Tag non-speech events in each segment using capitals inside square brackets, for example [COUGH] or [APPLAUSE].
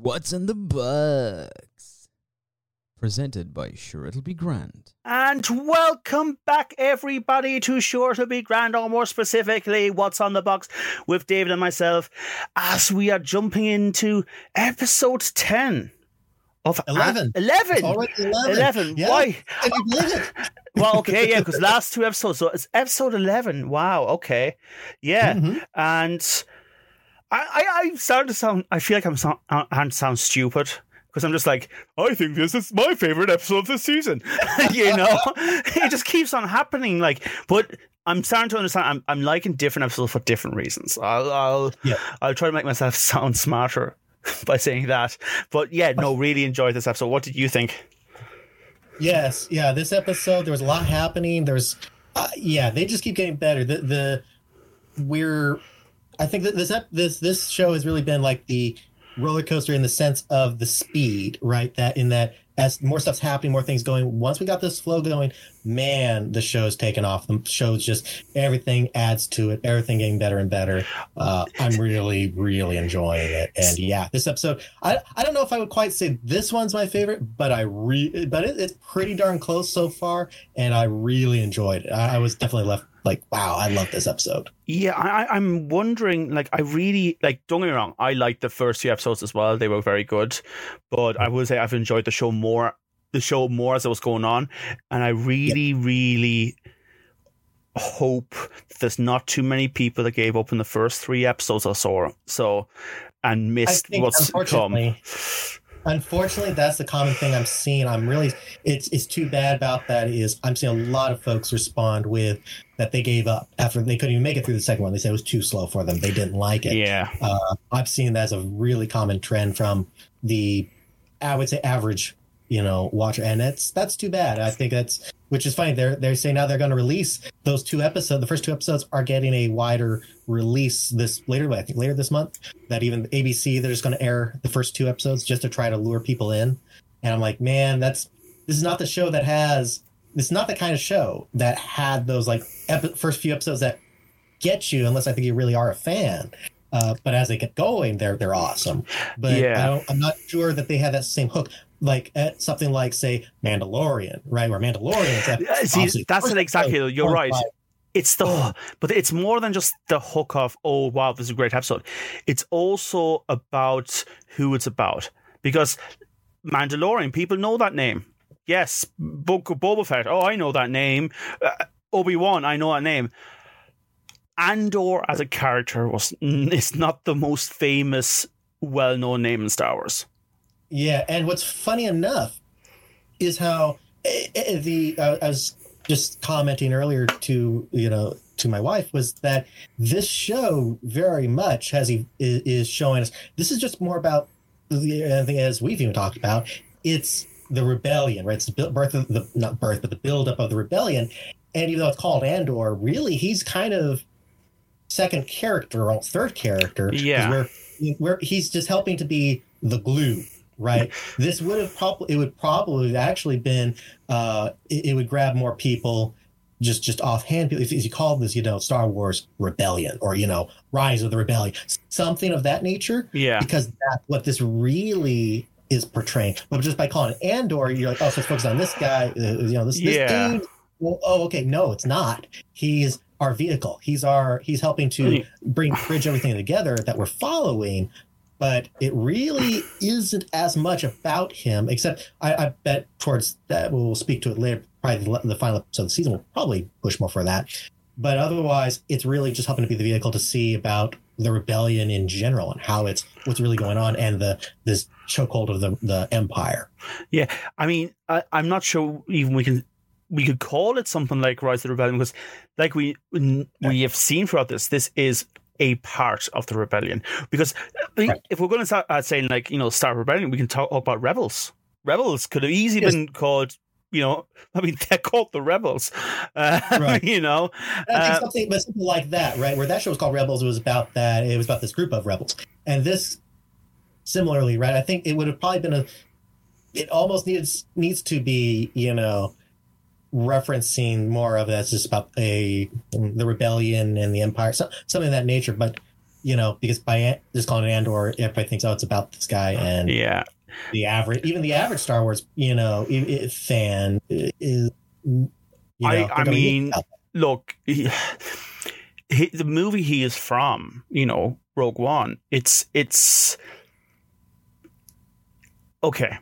What's in the Box? Presented by Sure It'll Be Grand. And welcome back, everybody, to Sure It'll Be Grand, or more specifically, What's on the Box with David and myself, as we are jumping into episode 10 of 11. 11. It's already 11. 11. Yeah. Why? Can you believe it? [LAUGHS] Well, okay, yeah, because last two episodes, so it's episode 11. Wow, okay. Yeah. Mhm. And I, I, I'm starting to sound, I feel like I'm, sound, I'm sound stupid. Because I'm just like, I think this is my favorite episode of this season. [LAUGHS] you know, [LAUGHS] it just keeps on happening. Like, but I'm starting to understand. I'm, I'm liking different episodes for different reasons. I'll, I'll, Yeah. I'll try to make myself [LAUGHS] sound smarter by saying that. But yeah, no, really enjoyed this episode. What did you think? Yes, yeah. This episode, there was a lot happening. There's, uh, yeah, they just keep getting better. The the we're, I think that this this this show has really been like the roller coaster in the sense of the speed, right? That in that as more stuff's happening, more things going. Once we got this flow going, man, the show's taken off. The show's just everything adds to it. Everything getting better and better. Uh, I'm really, really enjoying it. And yeah, this episode, I, I don't know if I would quite say this one's my favorite, but I re, but it, it's pretty darn close so far, and I really enjoyed it. I, I was definitely left like, wow, I love this episode. Yeah, I, I'm wondering. Like, I really like. Don't get me wrong. I liked the first few episodes as well. They were very good, but I would say I've enjoyed the show more. The show more as it was going on, and I really, really hope there's not too many people that gave up in the first three episodes or so. So, and missed what's come. Unfortunately, that's the common thing I'm seeing. I'm really, it's it's too bad about that. Is I'm seeing a lot of folks respond with that they gave up after they couldn't even make it through the second one. They said it was too slow for them. They didn't like it. Yeah, Uh, I've seen that as a really common trend from the, I would say, average, you know, watcher, and that's that's too bad. I think that's which is funny. They're they're saying now they're going to release those two episodes. The first two episodes are getting a wider release this later. I think later this month. That even ABC they're just going to air the first two episodes just to try to lure people in. And I'm like, man, that's this is not the show that has. This is not the kind of show that had those like epi- first few episodes that get you unless I think you really are a fan. Uh, but as they get going, they're they're awesome. But Yeah. I I'm not sure that they had that same hook, like at something like say Mandalorian, right? Where Mandalorian. [LAUGHS] Yeah, see, that's it exactly. You're right. It's the, Oh. but it's more than just the hook of, oh, wow, this is a great episode. It's also about who it's about. Because Mandalorian, people know that name. Yes, Book of Boba Fett. Oh, I know that name. Uh, Obi Wan, I know that name. Andor as a character was is not the most famous, well known name in Star Wars. Yeah, and what's funny enough is how eh, eh, the uh, I was just commenting earlier to you know to my wife was that this show very much has is, is showing us this is just more about the I think as we've even talked about. It's the rebellion right? It's the birth of the not birth but the buildup of the rebellion. And even though it's called Andor really he's kind of second character or third character Yeah. where where he's just helping to be the glue right. [LAUGHS] This would have probably it would probably have actually been uh it, it would grab more people just just offhand. If, if you called this you know star wars rebellion or you know rise of the rebellion something of that nature Yeah. because that's what this really is portraying. But just by calling it andor you're like oh so it's focused on this guy uh, you know this, this dude. Well, oh okay. No it's not. He's our vehicle. He's our he's helping to bring bridge everything together that we're following but it really isn't as much about him except i, I bet towards that we'll speak to it later probably the, the final episode of the season will probably push more for that. But otherwise it's really just helping to be the vehicle to see about the rebellion in general and how it's what's really going on and the this chokehold of the the empire. Yeah, I mean, I, I'm not sure even we can we could call it something like Rise of the Rebellion because, like we we have seen throughout this, this is a part of the rebellion. Because Right. if we're going to start uh, saying like you know start rebellion, we can talk about rebels. Rebels could have easily Yes. been called. You know, [LAUGHS] I mean, they're called the rebels. Uh, Right. [LAUGHS] You know, I think Uh, something, but something like that, right? Where that show was called Rebels, it was about that. It was about this group of rebels, and this similarly, right? I think it would have probably been a. It almost needs needs to be, you know, referencing more of it as just about a the rebellion and the empire, so, something of that nature. But you know, because by An- just calling it Andor, everybody thinks, oh, it's about this guy, and Yeah. the average, even the average Star Wars, you know, fan is. You know, I- I mean- Look, he, [SIGHS] he, the movie he is from, you know, Rogue One. It's it's okay.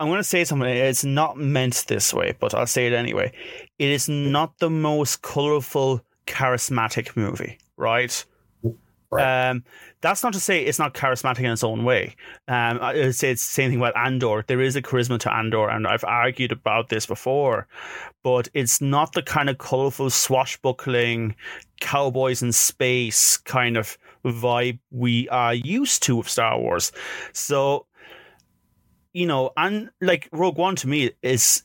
I'm going to say something. It's not meant this way, but I'll say it anyway. It is not the most colorful, charismatic movie, right? Right. Um, that's not to say it's not charismatic in its own way. Um, I would say it's the same thing about Andor. There is a charisma to Andor, and I've argued about this before, but it's not the kind of colorful, swashbuckling, cowboys in space kind of vibe we are used to with Star Wars. So, you know, and like Rogue One to me is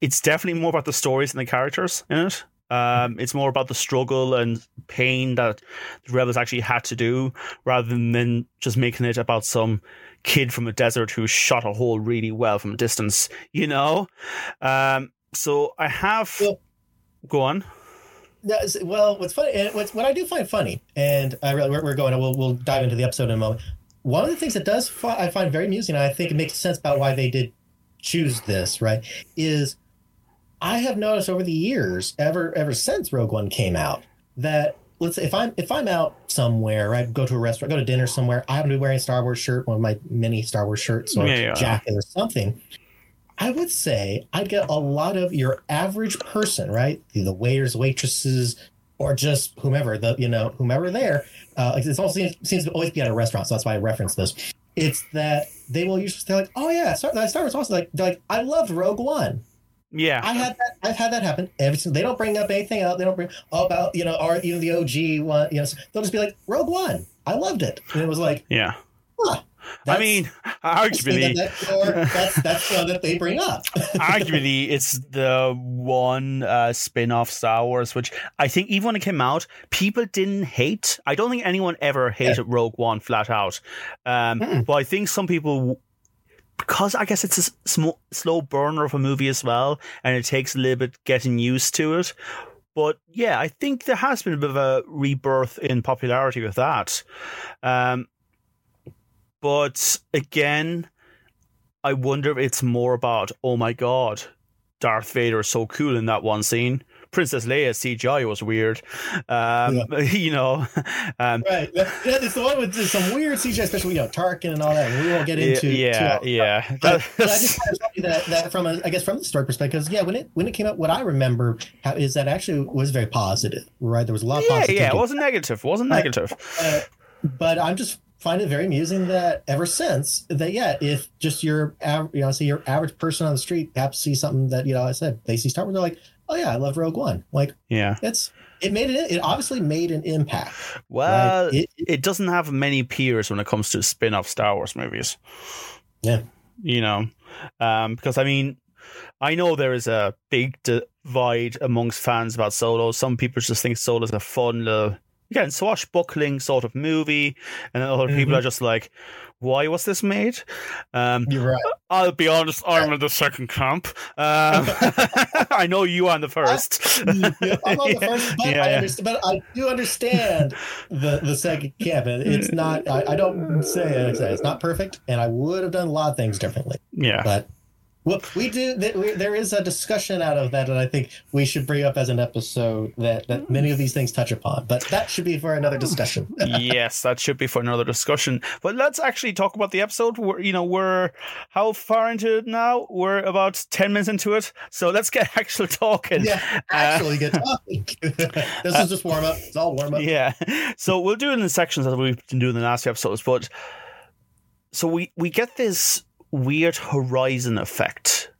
it's definitely more about the stories and the characters in it. Um, it's more about the struggle and pain that the rebels actually had to do, rather than just making it about some kid from a desert who shot a hole really well from a distance. You know, um, so I have. Well- go on. That's- well, what's funny, and what's, what I do find funny, and I really, we're, we're going, we'll, we'll dive into the episode in a moment. One of the things that does fi- I find very amusing, and I think it makes sense about why they did choose this, right? Is I have noticed over the years, ever ever since Rogue One came out, that let's say if I'm if I'm out somewhere, right, go to a restaurant, go to dinner somewhere, I happen to be wearing a Star Wars shirt, one of my many Star Wars shirts or Yeah, yeah. jacket or something. I would say I'd get a lot of your average person, right? The waiters, waitresses, or just whomever the you know whomever there. Uh, it's all seems, seems to always be at a restaurant, so that's why I reference this. It's that they will usually they're like, oh yeah, Star, Star Wars also like like I loved Rogue One. Yeah, I had that. I've had that happen. Every single, they don't bring up anything else. They don't bring about you know or even the OG one. You know, so they'll just be like Rogue One. I loved it, and it was like, yeah. huh, I mean, [LAUGHS] that's, arguably, that's that's one that they bring up. [LAUGHS] arguably it's the one uh, spin-off Star Wars which I think even when it came out people didn't hate. I don't think anyone ever hated Rogue One flat out. Um, Mm-mm. but I think some people because I guess it's a sm- slow burner of a movie as well and it takes a little bit getting used to it. But yeah I think there has been a bit of a rebirth in popularity with that. Um, but again I wonder if it's more about, oh my god, Darth Vader is so cool in that one scene. Princess Leia CGI was weird. Um, [LAUGHS] You know, um, right. Yeah, it's the one with some weird CGI, especially you know Tarkin and all that. We won't get into. yeah, too- yeah. But, but I just [LAUGHS] want to tell you that, that from a, I guess from the story perspective, 'cause, yeah, when it when it came out, what I remember how, is that actually was very positive, right? There was a lot of yeah, positivity. yeah. It wasn't negative. It wasn't negative. Uh, but I'm just find it very amusing that ever since that, yeah, if just your av- you know, say your average person on the street to see something that you know, I said they see Star Wars, they're like, oh yeah, I love Rogue One. Like Yeah. it's it made it. It obviously made an impact. Well, right? It- it doesn't have many peers when it comes to spin-off Star Wars movies. Yeah. You know, um, because I mean, I know there is a big divide amongst fans about Solo. Some people just think Solo is a fun little, again, swashbuckling sort of movie, and other people Mhm. are just like, "Why was this made?" Um, You're right. I'll be honest, I'm in the second camp. Um, [LAUGHS] I know you are in the first. yeah, I'm on the first, but, [LAUGHS] Yeah, I understand, but I do understand the the second camp, and it's not. I, I don't say it, it's not perfect, and I would have done a lot of things differently. yeah. But well, we do. th- we- There is a discussion out of that that I think we should bring up as an episode that that mm. many of these things touch upon. But that should be for another discussion. [LAUGHS] yes, that should be for another discussion. But let's actually talk about the episode. We're, you know, we're how far into it now? We're about ten minutes into it, so let's get [LAUGHS] actual talking. yeah, uh, actually, get [LAUGHS] talking. this is just warm up. It's all warm up. Yeah. So we'll do it in the sections as we've been doing the last few episodes. But so we we get this weird horizon effect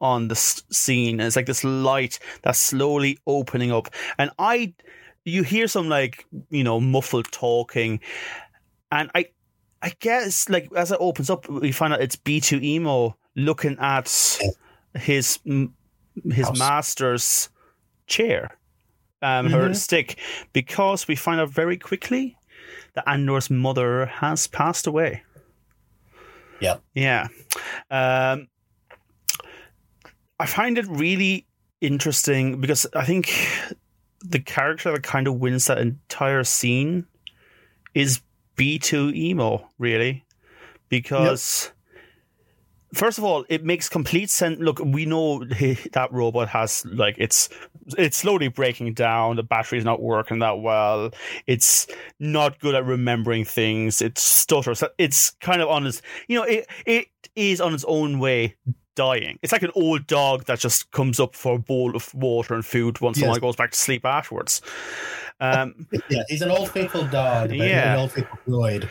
on the scene. It's like this light that's slowly opening up, and I you hear some like you know muffled talking, and I I guess like as it opens up, we find out it's B two emo looking at his his House. master's chair, um, her Mhm. stick, because we find out very quickly that Andor's mother has passed away. Yep. Yeah. Um, I find it really interesting because I think the character that kind of wins that entire scene is B2 emo, really. Because, first of all, it makes complete sense. Look, we know that robot has, like, it's it's slowly breaking down. The battery's not working that well. It's not good at remembering things. It stutters. It's kind of on its, you know, it it is on its own way dying. It's like an old dog that just comes up for a bowl of water and food once Yes. while, goes back to sleep afterwards. Um, [LAUGHS] Yeah, he's an old faithful dog, Yeah. an old faithful droid.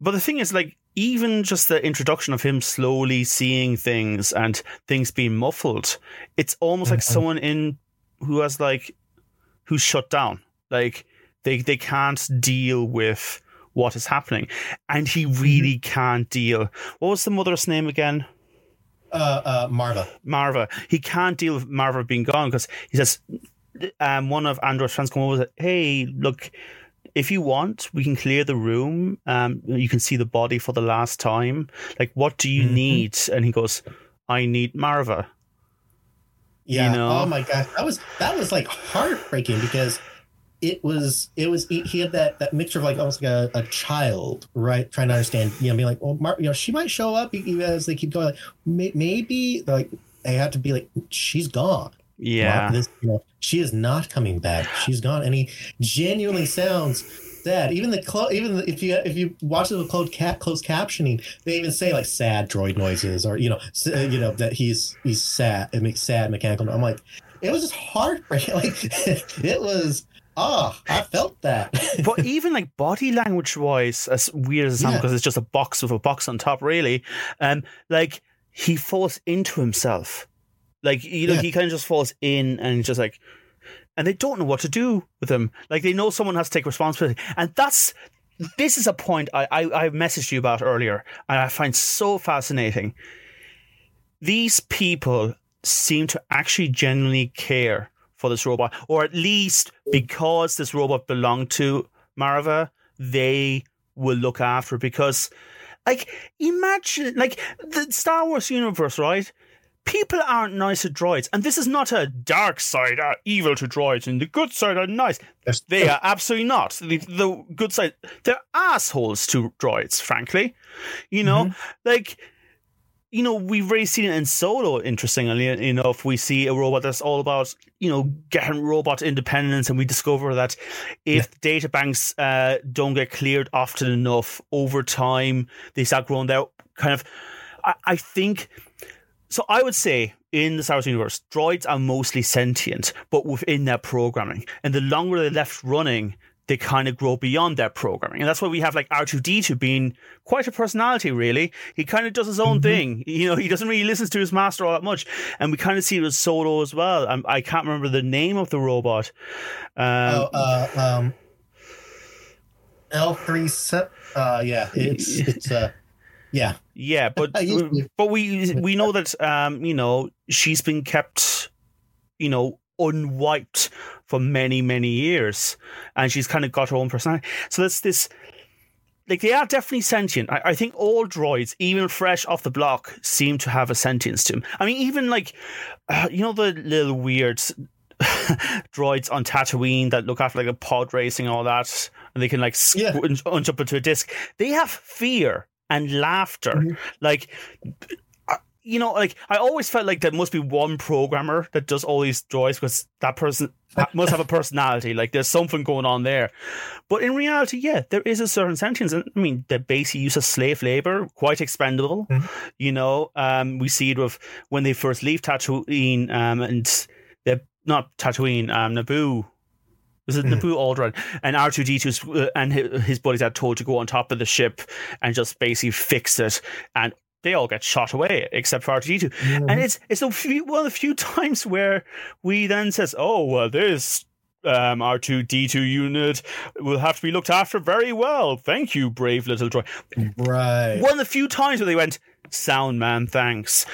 but the thing is, like, even just the introduction of him slowly seeing things and things being muffled, it's almost like Mhm. someone in who has like who's shut down. Like they they can't deal with what is happening, and he really can't deal. What was the mother's name again? Uh, uh, Marva. Marva. He can't deal with Marva being gone because he says, um, one of Andor's friends come over and said, Hey, look, if you want, we can clear the room. Um, you can see the body for the last time. Like, what do you Mhm. need? And he goes, I need Marva. Yeah. know? Oh my gosh, that was that was like heartbreaking because it was it was he he had that that mixture of like almost like a, a child, right? Trying to understand, you know, being like, well, Mar- you know, she might show up even as they keep going. Like, maybe like they have to be like, she's gone. Yeah. This, you know, she is not coming back. She's gone, and he genuinely sounds sad. Even the clo- even the, if you if you watch it with closed cap closed captioning, they even say like sad droid noises or you know s- uh, you know that he's he's sad. It makes sad mechanical. I'm like, it was just heartbreaking. [LAUGHS] Like it was. Ah, I felt that. [LAUGHS] but even like body language wise, as weird as it sounds, Yeah. because it's just a box with a box on top, really. Um, like he falls into himself. Like you know, Yeah. he kind of just falls in and just like, and they don't know what to do with him. Like they know someone has to take responsibility, and that's this is a point I I, I messaged you about earlier, and I find so fascinating. These people seem to actually genuinely care for this robot, or at least because this robot belonged to Marva, they will look after it because, like, imagine, like, the Star Wars universe, right? People aren't nice to droids, and this is not a dark side, uh, evil to droids, and the good side are nice. They are absolutely not. The, the good side, they're assholes to droids, frankly. You know, like, you know, we've already seen it in Solo, interestingly enough. We see a robot that's all about, you know, getting robot independence, and we discover that if data banks uh, don't get cleared often enough over time, they start growing. They're kind of, I, I think, so I would say in the Star Wars universe, droids are mostly sentient, but within their programming. And the longer they're left running, they kind of grow beyond their programming. And that's why we have like R2D2 being quite a personality, really. He kind of does his own thing. [LAUGHS] You know, he doesn't really listen to his master all that much. And we kind of see it with Solo as well. Um, I can't remember the name of the robot. Um, Oh, uh, um, L three set. Uh, yeah, it's [LAUGHS] it's uh, yeah. Yeah, [LAUGHS] but to- but we we know that um you know she's been kept you know unwiped for many many years, and she's kind of got her own personality. So that's this. Like they are definitely sentient. I, I think all droids, even fresh off the block, seem to have a sentience to them. I mean, even like, uh, you know, the little weird [LAUGHS] droids on Tatooine that look after like a pod racing and all that, and they can like Yeah. squ- unch up into a disc. They have fear and laughter. Mhm. Like, you know, like I always felt like there must be one programmer that does all these droids because that person [LAUGHS] must have a personality. Like, there's something going on there. But in reality, yeah, there is a certain sentience. And I mean, the basic use of slave labor, quite expendable. Mhm. You know, um, we see it with when they first leave Tatooine um, and they're not Tatooine, um, Naboo. It Mhm. Naboo Aldrin? And R2D2 uh, and his buddies are told to go on top of the ship and just basically fix it. And they all get shot away except for R2D2. And it's it's a few, one of the few [LAUGHS] times where we then says, "Oh well, this um, R2D2 unit will have to be looked after very well. Thank you, brave little droid." right. One of the few times where they went, "Sound man, thanks,"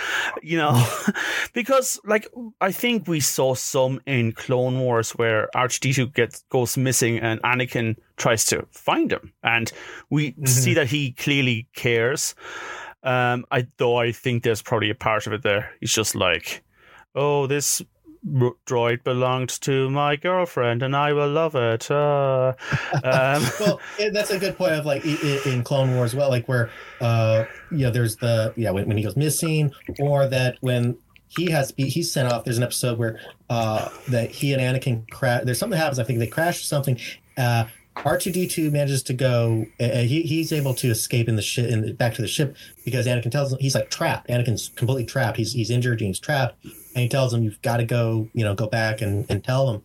you know, [LAUGHS] because like I think we saw some in Clone Wars where R2D2 gets goes missing and Anakin tries to find him, and we Mhm. see that he clearly cares. Um, I though I think there's probably a part of it there. He's just like, oh, this droid belonged to my girlfriend, and I will love it. Uh, [LAUGHS] um, well, that's a good point of like in Clone Wars, well, like where uh, you know, there's the yeah when, when he goes missing, or that when he has to be he's sent off. There's an episode where uh that he and Anakin crash. There's something that happens. I think they crash or something. Uh, R2D2 manages to go. Uh, he he's able to escape in the ship in the, back to the ship because Anakin tells him he's like trapped. Anakin's completely trapped. He's he's injured and he's trapped. And he tells him you've got to go. You know, go back and and tell them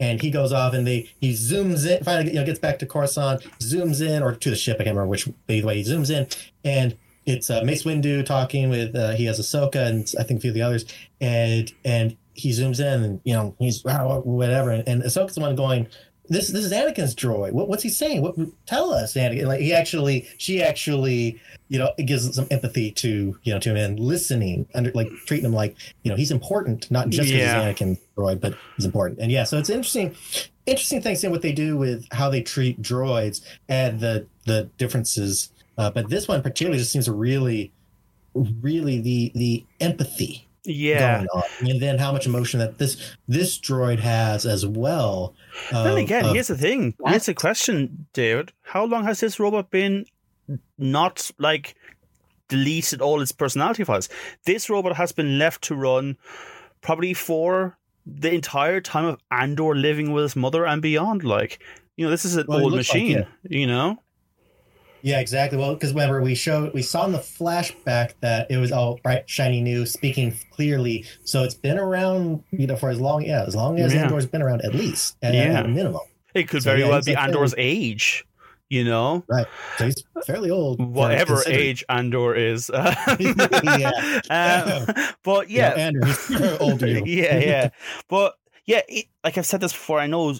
and he goes off and they he zooms in finally you know gets back to Coruscant zooms in or to the ship I can't remember which either way he zooms in and it's uh, Mace Windu talking with uh, he has Ahsoka and I think a few of the others and and he zooms in and you know he's "Ah, whatever and, and Ahsoka's the one going this this is Anakin's droid. What, what's he saying? What tell us Anakin. Like he actually she actually you know it gives some empathy to you know to him and listening under like treating him like you know he's important not just because Yeah. he's Anakin droid but he's important. And yeah so it's interesting interesting thing seeing what they do with how they treat droids and the the differences. Uh, but this one particularly just seems to really really the the empathy yeah. and then how much emotion that this this droid has as well Then um, again, of- here's the thing. Here's the question, David. How long has this robot been not like deleted all its personality files? This robot has been left to run probably for the entire time of Andor living with his mother and beyond. Like, you know, this is an Well, old looks like machine. You know, Yeah, exactly. Well, because whenever we showed, we saw in the flashback that it was all bright, shiny new, speaking clearly. So it's been around, you know, for as long, yeah, as long as Yeah. Andor's been around, at least, at, Yeah. at a minimum. it could So, very yeah, well be Andor's age. You know, Right. So he's fairly old. whatever age Andor is. [LAUGHS] [LAUGHS] Yeah. Um, but know, yeah, Andrew, he's [LAUGHS] older. yeah, yeah. But yeah, it, like I've said this before, I know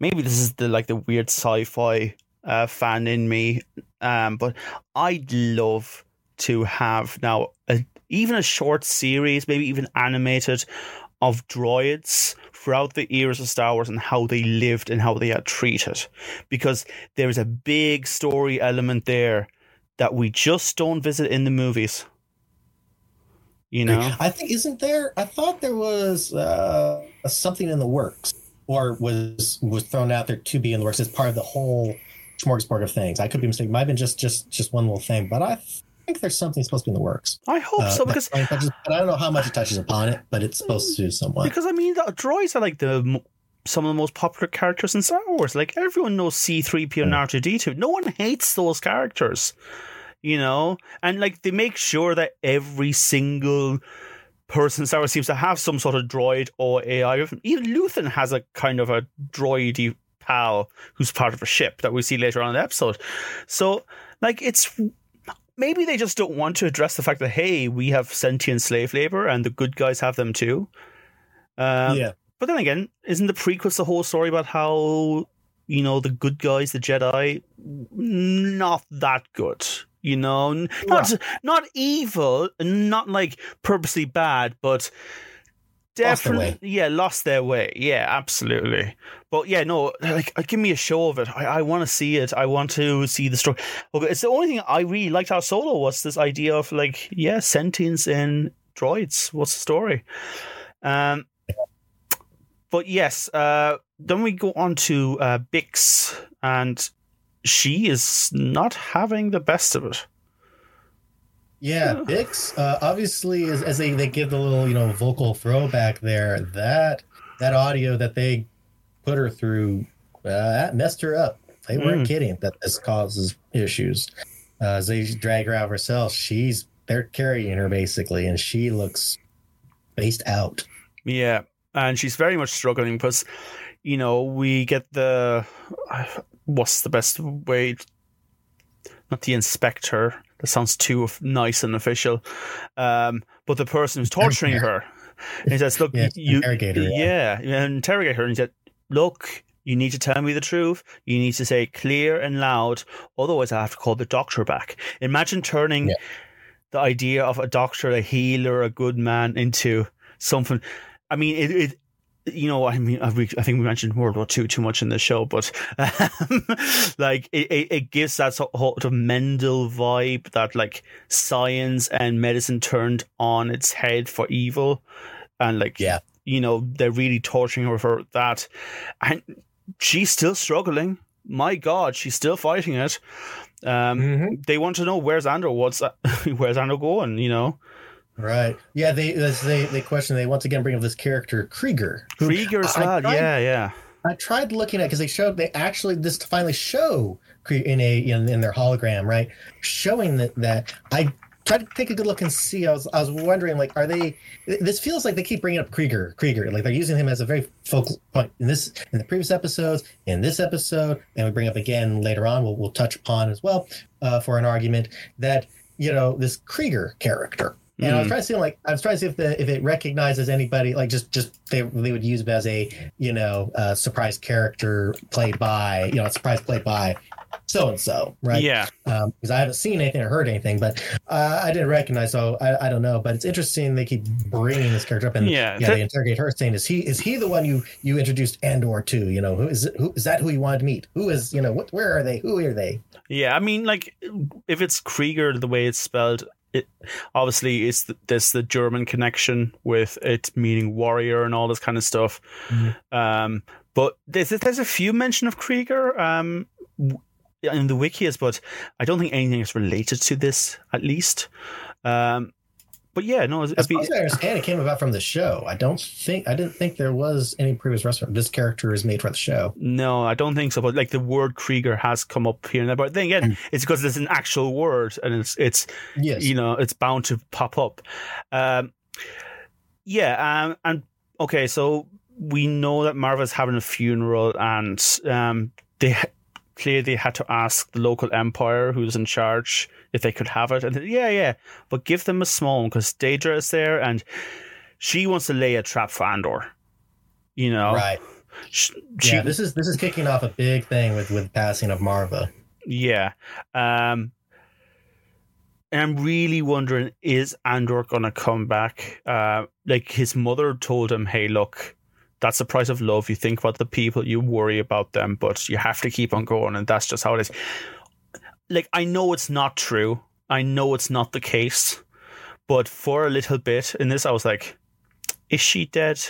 maybe this is the like the weird sci-fi uh, fan in me, um, but I'd love to have now a, even a short series, maybe even animated, of droids throughout the eras of Star Wars and how they lived and how they are treated, because there is a big story element there that we just don't visit in the movies. You know. I think isn't there? I thought there was uh, something in the works, or was was thrown out there to be in the works as part of the whole smorgasbord of things. I could be mistaken. It might have been just just just one little thing, but I think there's something supposed to be in the works. I hope Uh, so because that touches- but I don't know how much it touches upon it, but it's supposed to do somewhat. because I mean the droids are like the some of the most popular characters in Star Wars. Like everyone knows C three PO and R two D two. No one hates those characters, you know. And like they make sure that every single person in Star Wars seems to have some sort of droid or AI. Even Luthen has a kind of a droidy pal who's part of a ship that we see later on in the episode. So like it's maybe they just don't want to address the fact that hey, we have sentient slave labor and the good guys have them too. Um, yeah, but then again, isn't the prequels the whole story about how you know the good guys, the Jedi, not that good? You know, not not evil, not like purposely bad, but definitely, yeah, lost their way. Yeah, absolutely. But yeah, no, like uh, give me a show of it. I, I want to see it. I want to see the story. Okay, it's the only thing I really liked how Solo was this idea of like, yeah, sentience in droids. What's the story? Um, but yes, uh, then we go on to uh, Bix, and she is not having the best of it. Yeah. Bix, uh, obviously, as, as they they give the little you know vocal throwback there, that that audio that they put her through uh, that messed her up. They weren't Mm. kidding that this causes issues. Uh, as they drag her out herself, she's they're carrying her basically, and she looks spaced out. Yeah, and she's very much struggling because, you know, we get the what's the best way? Not the inspector. That sounds too nice and official. Um, but the person who's torturing her, he says, "Look, Yeah, you, interrogate her, yeah, yeah, interrogate her." And he said, "Look." You need to tell me the truth. You need to say clear and loud. Otherwise, I have to call the doctor back. Imagine turning Yeah. the idea of a doctor, a healer, a good man into something. I mean, it, it you know, I mean, I, think we mentioned World War Two too much in the show, but um, [LAUGHS] like it, it, it gives that sort of Mengele vibe that like science and medicine turned on its head for evil, and like Yeah. you know they're really torturing her for that, and she's still struggling. My God, she's still fighting it. Um, Mm-hmm. They want to know where's Andor? What's [LAUGHS] where's Andor going? You know, Right. Yeah. They they they question. They once again bring up this character Kreegyr. who Kreegyr as I- I well. tried- yeah, yeah. I tried looking at because they showed they actually this to finally show in a in, in their hologram right showing that that I tried to take a good look and see I was I was wondering like are they this feels like they keep bringing up Kreegyr Kreegyr like they're using him as a very focal point in this in the previous episodes in this episode and we bring up again later on we'll, we'll touch upon as well uh, for an argument that you know this Kreegyr character and I was Mm. trying to see like I was trying to see if the if it recognizes anybody like just just they they would use it as a you know uh, surprise character played by you know a surprise played by so and so right? Yeah, because I haven't seen anything or heard anything but uh, I didn't recognize so I, I don't know. But it's interesting they keep bringing this character up and Yeah, yeah that- they interrogate her saying is he is he the one you you introduced Andor to? You know who is it, who is that who you wanted to meet? Who is you know what where are they? Who are they? Yeah. I mean, like if it's Krieger the way it's spelled, it obviously it's the, there's the German connection with it meaning warrior and all this kind of stuff. Mhm. Um, but there's there's a few mention of Krieger um in the wikis, but I don't think anything is related to this at least. Um, but yeah, no, As far as I understand, it came about from the show. I don't think I didn't think there was any previous restaurant. This character is made for the show. No, I don't think so. But like the word Krieger has come up here and there. But then again, Mm. it's because it's an actual word and it's it's Yes. you know it's bound to pop up. Um, yeah, um, and okay, so we know that Marva's having a funeral, and um, they clearly had to ask the local empire who's in charge if they could have it. And they- yeah, yeah, but give them a small one because Dedra is there, and she wants to lay a trap for Andor. You know, right. She, yeah. This is this is kicking off a big thing with with passing of Marva. Yeah. Um and I'm really wondering is Andor gonna come back? Uh like his mother told him, Hey, look, that's the price of love. You think about the people, you worry about them, but you have to keep on going, and that's just how it is. Like I know it's not true. I know it's not the case. But for a little bit in this, I was like, is she dead?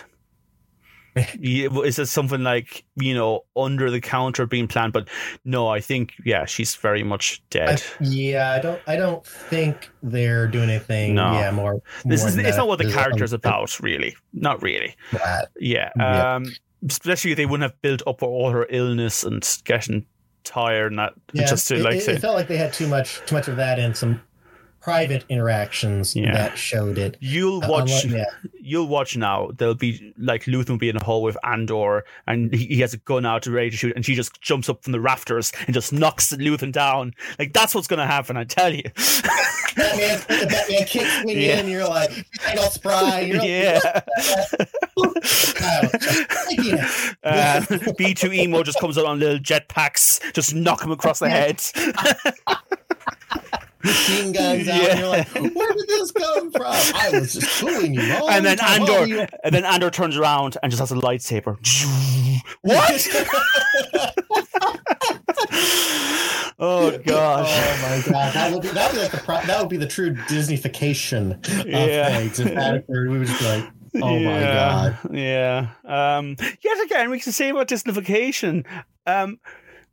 [LAUGHS] Is it something like you know under the counter being planned? But no, I think yeah, she's very much I, dead. yeah, I don't I don't think they're doing anything. No. Yeah, more. this more is it's that. not what the character's a- [LAUGHS] about, really. Not really. that. Yeah. Yeah. Um, especially if they wouldn't have built up all her illness and getting tired and that Yeah, just to it, like it, say it felt like they had too much too much of that and some private interactions Yeah. that showed it. you'll Uh, watch unlike- yeah. [LAUGHS] you'll watch now. There'll be like Luthen will be in a hall with Andor, and he, he has a gun out ready to shoot, and she just jumps up from the rafters and just knocks Luthen down. Like that's what's gonna happen. I tell you. [LAUGHS] Batman, the Batman kicks [LAUGHS] me Yeah. in, and you're like, you're all spry. You're all, yeah. Wow. Uh, B two emo just comes out on little jetpacks, just knock him across the head. Machine guns out. Yeah. And you're like, where did this come from? I was just fooling you. and then time. Andor, you- and then Andor turns around and just has a lightsaber. [LAUGHS] what? [LAUGHS] oh gosh. Oh my god, that would be that would be like the pro- that would be the true Disneyfication of Yeah. things. If that occurred, we would just be like, oh my god. Yeah. Um, yet again, we can say about Disneyfication. Um,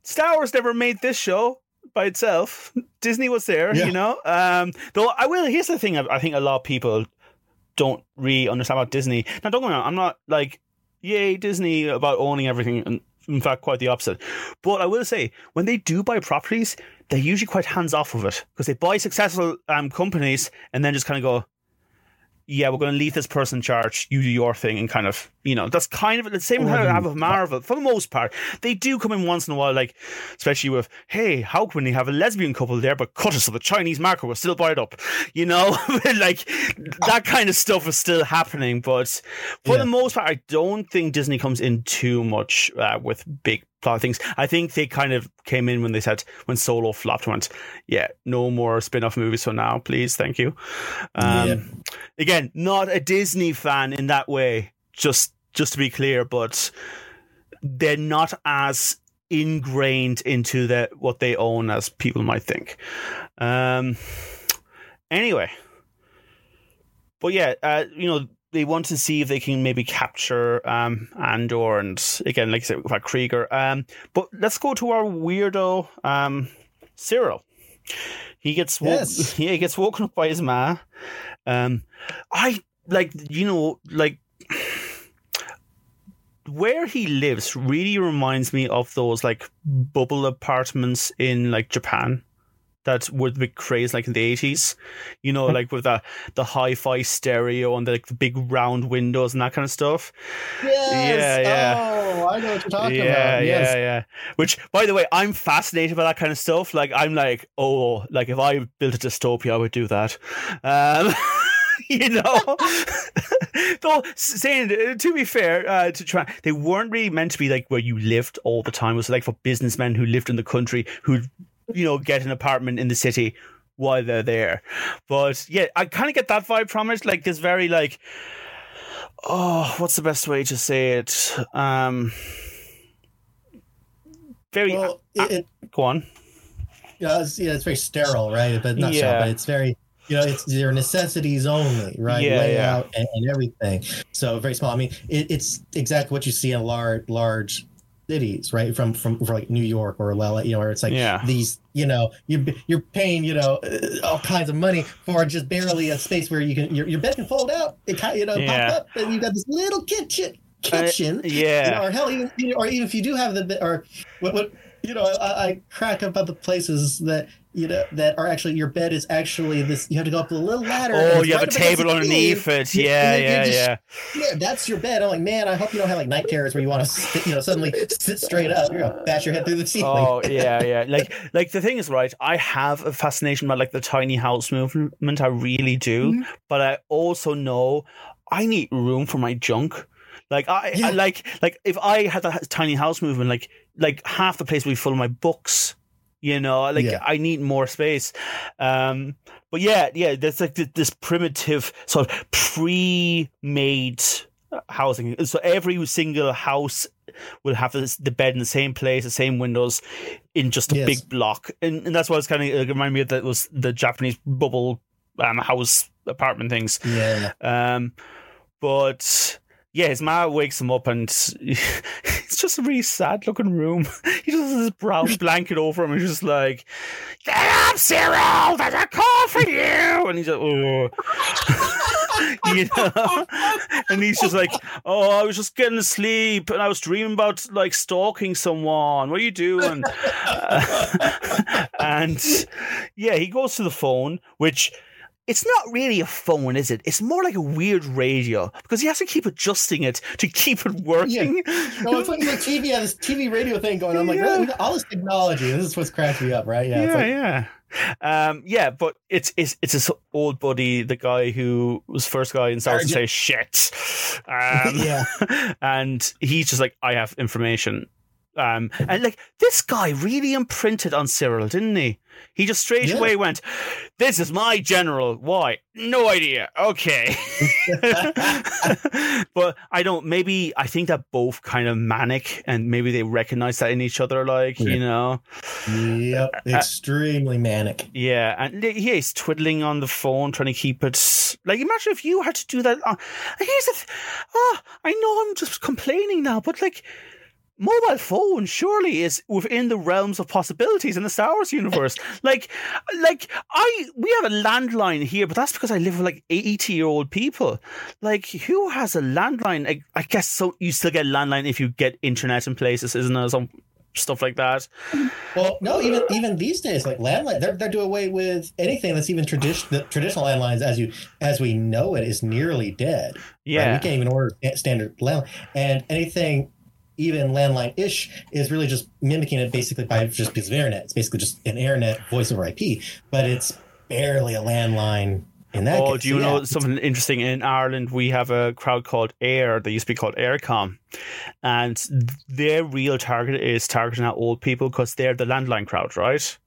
Star Wars never made this show by itself. Disney was there, Yeah. you know. Um, though I will. Here's the thing: I, I think a lot of people don't really understand about Disney. Now, don't me wrong. I'm not like, yay, Disney about owning everything. And in fact, quite the opposite. But I will say, when they do buy properties, they're usually quite hands off of it because they buy successful um, companies and then just kind of go, yeah, we're going to leave this person in charge. You do your thing, and kind of, you know, that's kind of the same how I have with Marvel for the most part. They do come in once in a while, like especially with, hey, how can we have a lesbian couple there, but cut it so the Chinese market will still buy it up? [LAUGHS] You know, [LAUGHS] like that kind of stuff is still happening. But for Yeah. the most part, I don't think Disney comes in too much uh, with big plot things. I think they kind of came in when they said when Solo flopped, went, yeah, no more spin-off movies for now, please, thank you. Um, Yeah. Again, not a Disney fan in that way. Just just to be clear, but they're not as ingrained into the what they own as people might think. Um. Anyway, but yeah, uh, you know, they want to see if they can maybe capture um, Andor and again, like I said, about Kreegyr. Um, but let's go to our weirdo um, Syril. He gets wo- Yes. [LAUGHS] yeah, he gets woken up by his ma. Um, I like you know like where he lives really reminds me of those like bubble apartments in like Japan that the big craze like in the eighties. You know, [LAUGHS] like with the the hi fi stereo and the, like the big round windows and that kind of stuff. Yes. Yeah, yeah. Oh, I know what you're talking yeah, about. Yes. yeah, yeah. Which, by the way, I'm fascinated by that kind of stuff. Like, I'm like, oh, like if I built a dystopia, I would do that. Um, [LAUGHS] you know, [LAUGHS] though saying uh, to be fair, uh, to try, they weren't really meant to be like where you lived all the time. It was like for businessmen who lived in the country who, you know, get an apartment in the city while they're there. But yeah, I kind of get that vibe from it. Like this very like, oh, what's the best way to say it? Um, very Well, it, it, go on. yeah, it's, yeah, it's very sterile, right? But not Yeah. sterile, but it's very, you know, it's their necessities only, right? Yeah, Layout And, and everything. So very small. I mean, it, it's exactly what you see in large, large cities, right? From from, from like New York or LA, you know, where it's like Yeah. these, you know, you're you're paying, you know, uh, all kinds of money for just barely a space where you can your, your bed can fold out, it kind, you know, Yeah. pop up, and you've got this little kitchen. Kitchen, Uh, yeah. or hell, even or even if you do have the or what, what you know, I, I crack up about the places that you know that are actually your bed is actually this. You have to go up a little ladder. Oh, you have right a table underneath it. Yeah, yeah, just- yeah. Yeah, that's your bed. I'm like, man, I hope you don't have like night terrors where you want to, you know, suddenly sit straight up. You're gonna bash your head through the ceiling. Oh yeah, yeah. Like, like the thing is, right? I have a fascination about like the tiny house movement. I really do, Mhm. but I also know I need room for my junk. Like I, Yeah. I like like if I had that tiny house movement, like like half the place would be full of my books. You know, like Yeah. I need more space. Um, but yeah, yeah, there's like this primitive sort of pre-made housing. So every single house will have this, the bed in the same place, the same windows, in just a Yes. big block, and, and that's why it's kind of it reminded me of that was the Japanese bubble um, house apartment things. Yeah, Um, but yeah, his ma wakes him up, and [LAUGHS] it's just a really sad looking room. [LAUGHS] He just has this brown [LAUGHS] blanket over him, and he's just like, "Get up, Syril! There's a call for you!" And he's like, "Oh." you know, and he's just like, "Oh, I was just getting to sleep, and I was dreaming about like stalking someone. What are you doing?" And yeah, he goes to the phone, which it's not really a phone, is it? It's more like a weird radio because he has to keep adjusting it to keep it working. no, it's like the TV, yeah, this TV radio thing going. on. I'm like, Yeah. really? all this technology. This is what's cracks me up, right? Yeah, it's yeah, like, yeah. Um, yeah, but it's it's it's his old buddy, the guy who was first guy in Star Wars to say shit. [LAUGHS] Um, yeah. [LAUGHS] and he's just like, I have information. Um, and like this guy really imprinted on Syril, didn't he? He just straight Yeah. away went, "This is my general." Why? No idea. Okay, [LAUGHS] but I don't. Maybe I think that both kind of manic, and maybe they recognize that in each other. Like you know, Yep, extremely manic. yeah, and yeah, he's twiddling on the phone, trying to keep it. Like, imagine if you had to do that. Uh, here's the. Th- oh, I know I'm just complaining now, but like, mobile phone surely is within the realms of possibilities in the Star Wars universe. [LAUGHS] like, like I we have a landline here, but that's because I live with like eighty year old people. Like, who has a landline? I, I guess so. You still get landline if you get internet in places, isn't there? Some stuff like that. Well, no, even even these days, like landline, they're they're doing away with anything that's even tradition. The traditional landlines, as you as we know it, is nearly dead. right? Yeah. we can't even order standard landline, and anything even landline ish is really just mimicking it basically by just because of internet. It's basically just an internet voice over IP, but it's barely a landline in that. Oh, case. do you So, know yeah, something interesting? In Ireland, we have a crowd called Eir. They used to be called Eircom, and their real target is targeting at old people because they're the landline crowd, right?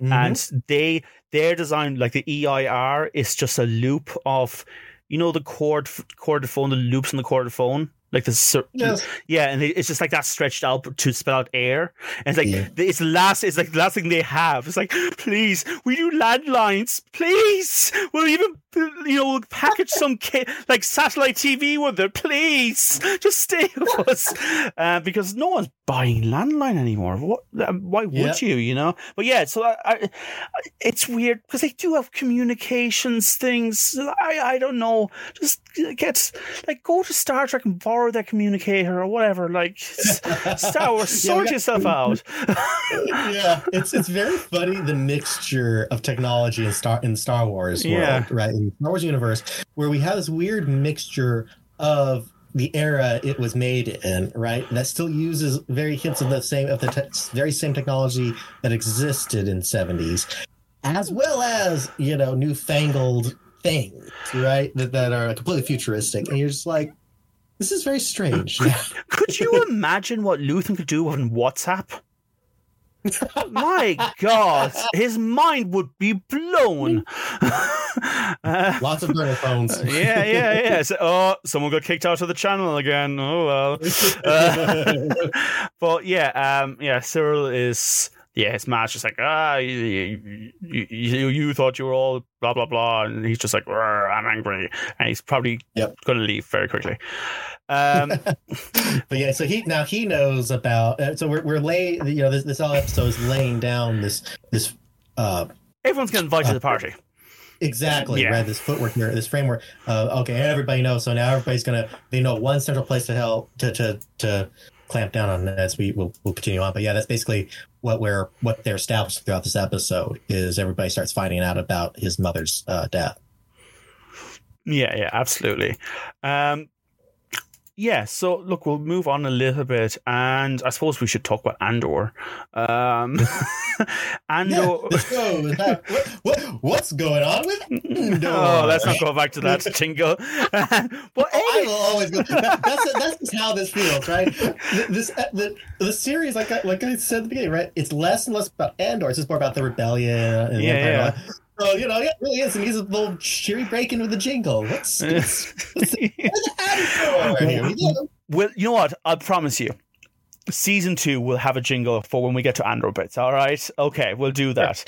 Mhm. And they their design, like the EIR, is just a loop of, you know, the cord corded phone, the loops on the corded phone. Like the cir- Yes. yeah, and it's just like that stretched out to spell out Eir. And it's like Yeah. it's the last. It's like the last thing they have. It's like, please, we do landlines. Please, we'll even you know, package some ca- like satellite TV with it, please. [LAUGHS] Just stay with [LAUGHS] us, uh, because no one's buying landline anymore. What? Um, why would Yeah. you? You know. But yeah, so I, I, it's weird because they do have communications things. I, I don't know. Just get like go to Star Trek and borrow their communicator or whatever. Like Star Wars, [LAUGHS] sort yourself out. yeah, it's it's very funny the mixture of technology in Star in Star Wars world, Yeah. right? In Star Wars universe, where we have this weird mixture of the era it was made in, right? That still uses very hints of the same of the te- very same technology that existed in seventies, as well as you know newfangled things, right? That that are completely futuristic, and you're just like, this is very strange. Could you [LAUGHS] imagine what Luthen could do on WhatsApp? My God, his mind would be blown. Uh, [LAUGHS] Lots of burner phones. [LAUGHS] yeah, yeah, yeah. So, oh, someone got kicked out of the channel again. Oh well. [LAUGHS] Uh, but yeah, um, yeah. Syril is yeah. His match just like ah, you, you, you, you thought you were all blah blah blah, and he's just like "Rrr, I'm angry, and he's probably Yep. going to leave very quickly. Um, [LAUGHS] but yeah, so he now he knows about. Uh, so we're we're lay. You know, this this whole episode is laying down this this uh everyone's getting invited to the party. exactly Yeah. right this footwork here this framework. Uh, okay, everybody knows. So now everybody's gonna they know one central place to help to to to clamp down on as we will we'll continue on. But yeah, that's basically what we're what they're established throughout this episode is everybody starts finding out about his mother's uh, death. Yeah, yeah, absolutely. Um, yeah, so look, we'll move on a little bit, and I suppose we should talk about Andor. Um, [LAUGHS] Andor. Yeah, the show is that, what, what what's going on with Andor? [LAUGHS] Oh, let's not go back to that jingle. [LAUGHS] but Oh, I will always go. That, that's that's just how this feels, right? Th- This uh, the the series, like I, like I said at the beginning, right? It's less and less about Andor. It's just more about the rebellion and the Yeah, yeah. That. So you know, yeah, it really is. And he's a little cheery break in with the jingle. What's, what's, what's the, what's the Andor here? Well, you know what? I promise you. Season two will have a jingle for when we get to Andor bits. All right, okay, we'll do that.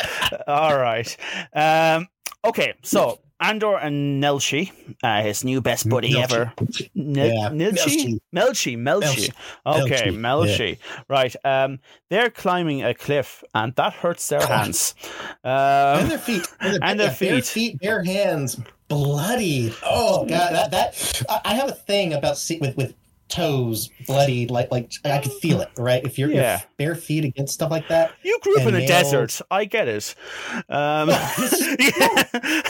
[LAUGHS] all right, um, okay. So Andor and Nelshi, uh, his new best buddy Melshi. ever. Nil- Yeah? Melshi, Melshi. Melshi. Okay, Melshi, Melshi. Right. Um, they're climbing a cliff, and that hurts their hands. and Um, their feet, and their, and their yeah, bare feet. feet, bare hands, bloody. Oh god, that that I, I have a thing about see, with with toes bloodied, like like I could feel it. Right, if you're, Yeah. bare feet against stuff like that. you grew up in a nails. desert. I get it. Um, yeah. [LAUGHS]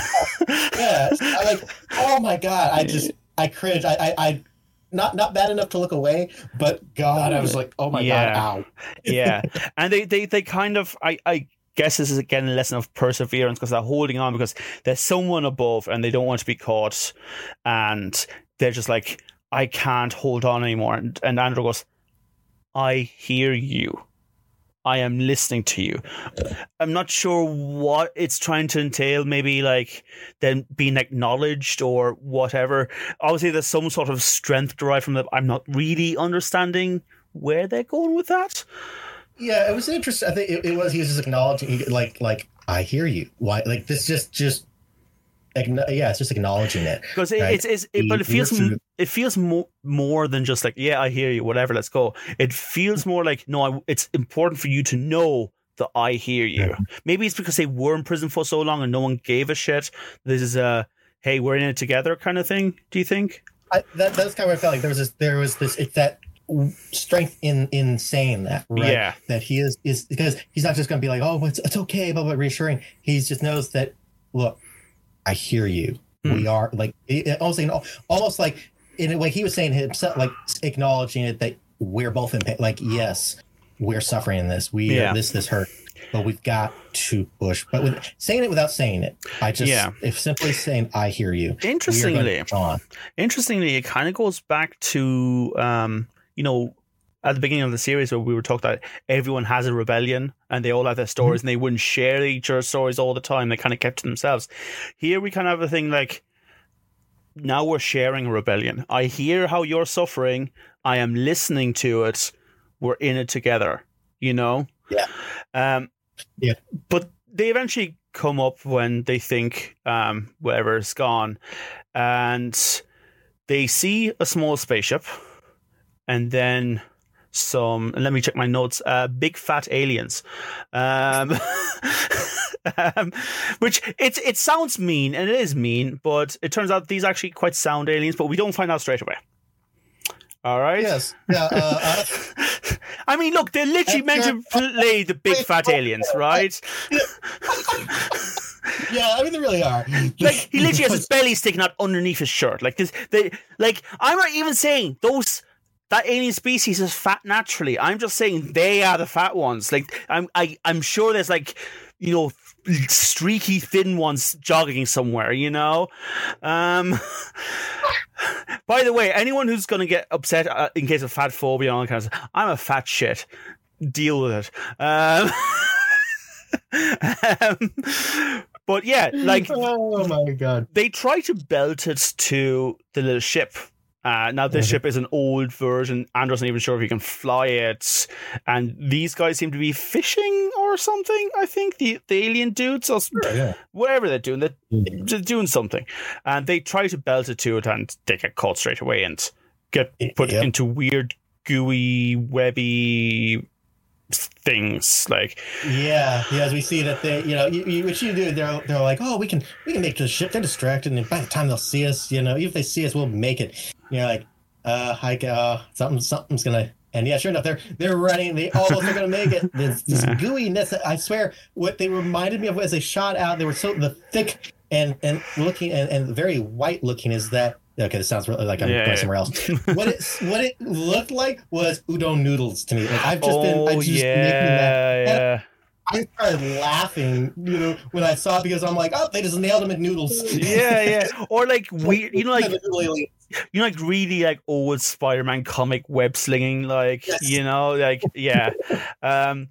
yeah, I like. Oh my god! I just I cringe. I I, I not not bad enough to look away, but God, I was like, oh my Yeah. god, ow. [LAUGHS] yeah, and they they they kind of I I guess this is again a lesson of perseverance because they're holding on because there's someone above and they don't want to be caught, and they're just like I can't hold on anymore. And, and Andor goes, I hear you. I am listening to you. I'm not sure what it's trying to entail. Maybe like then being acknowledged or whatever. Obviously, there's some sort of strength derived from it. I'm not really understanding where they're going with that. Yeah, it was interesting. I think it, it was he was just acknowledging, like like I hear you. Why like this just just. Yeah, it's just acknowledging it. because it, Right. it's, it's it, but it feels looks at m- it feels more more than just like yeah I hear you whatever let's go it feels more like no I, it's important for you to know that I hear you maybe it's because they were in prison for so long and no one gave a shit this is a hey we're in it together kind of thing do you think I, that that's kind of what I felt like. There was this. There was this. It's that strength in in saying that, right? Yeah. That he is is because he's not just going to be like, oh, it's it's okay, but reassuring. He just knows that. Look, I hear you. Hmm. We are like it, almost like- almost like in a way he was saying himself, like acknowledging it that we're both in pain. Like yes, we're suffering in this. We Yeah. this this hurt. But we've got to push. But with saying it without saying it, I just Yeah. if simply saying I hear you. we are gonna interestingly interestingly it kind of goes back to um you know at the beginning of the series where we were talking that everyone has a rebellion and they all have their stories and they wouldn't share each other's stories all the time. They kind of kept to themselves. Here we kind of have a thing like now we're sharing a rebellion. I hear how you're suffering. I am listening to it. We're in it together you know? Yeah. um Yeah. but they eventually come up when they think um, whatever is gone, and they see a small spaceship, and then some. Let me check my notes. Uh, big fat aliens, um, [LAUGHS] um, which it it sounds mean and it is mean, but it turns out these are actually quite sound aliens. But we don't find out straight away. All right. Yes. Yeah. Uh, uh, [LAUGHS] I mean, look, they're literally meant to play the big fat aliens, right? [LAUGHS] yeah. I mean, they really are. Like he literally has his belly sticking out underneath his shirt. Like this, they like. I'm not even saying those that alien species is fat naturally. I'm just saying they are the fat ones. Like I'm, I, I'm sure there's like, you know, streaky thin ones jogging somewhere. You know. Um. [LAUGHS] By the way, anyone who's going to get upset uh, in case of fat phobia and all that kind of I'm a fat shit. Deal with it. Um, [LAUGHS] um, but yeah, like [LAUGHS] oh my god, they try to belt it to the little ship. Uh, now this Mhm. ship is an old version. Andor's not even sure if he can fly it, and these guys seem to be fishing or something. I think the the alien dudes or s- yeah. whatever they're doing, they're just doing something, and they try to belt it to it, and they get caught straight away and get put Yep. into weird, gooey, webby things. Like Yeah, yeah. As we see that they, you know, you, you, what you do, they're they're like, oh, we can we can make the ship. They're distracted, and by the time they'll see us, you know, if they see us, we'll make it. You're like, uh, hi, uh, something something's gonna. And yeah, sure enough, they're they're running. They almost are gonna make it. [LAUGHS] This, this gooiness. I swear, what they reminded me of as they shot out, they were so the thick and and looking and, and very white looking. Is that okay? This sounds really like I'm Yeah, going yeah. somewhere else. what it [LAUGHS] what it looked like was udon noodles to me. Like I've just been, oh I just making that yeah, yeah. I started laughing, you know, when I saw it because I'm like, oh, they just nailed them at noodles. yeah, yeah, or like [LAUGHS] weird, you know, like you know, like really like old Spider-Man comic web slinging, like Yes. you know, like yeah. Um,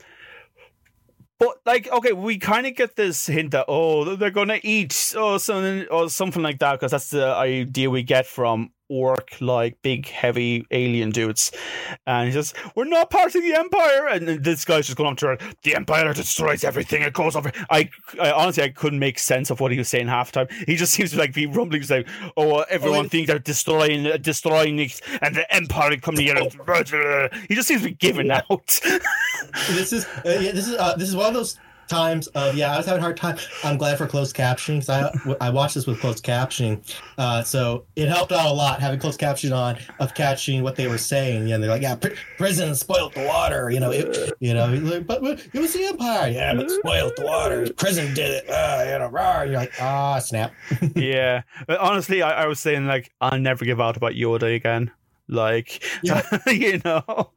but like, okay, we kind of get this hint that oh, they're gonna eat or something or something like that because that's the idea we get from orc like big heavy alien dudes. And he says we're not part of the empire! And this guy's just going on to her the empire destroys everything. It goes over. I, I honestly i couldn't make sense of what he was saying half time. He just [LAUGHS] seems to like be rumbling like oh everyone thinks they're destroying uh, destroying it and the empire come together [LAUGHS] he just seems to be giving out. [LAUGHS] This is uh, yeah, this is uh, this is one of those times of yeah, I was having a hard time. I'm glad for closed captioning because I I watched this with closed captioning, uh, so it helped out a lot having closed captioning on of catching what they were saying. Yeah, and they're like, yeah, pr- prison spoiled the water. You know, it, you know, like, but, but it was the empire. Yeah, but spoiled the water. Prison did it. Uh, you know, rah. You're like, ah, snap. [LAUGHS] yeah but honestly I, I was saying like i'll never give out about yoda again like Yeah. [LAUGHS] you know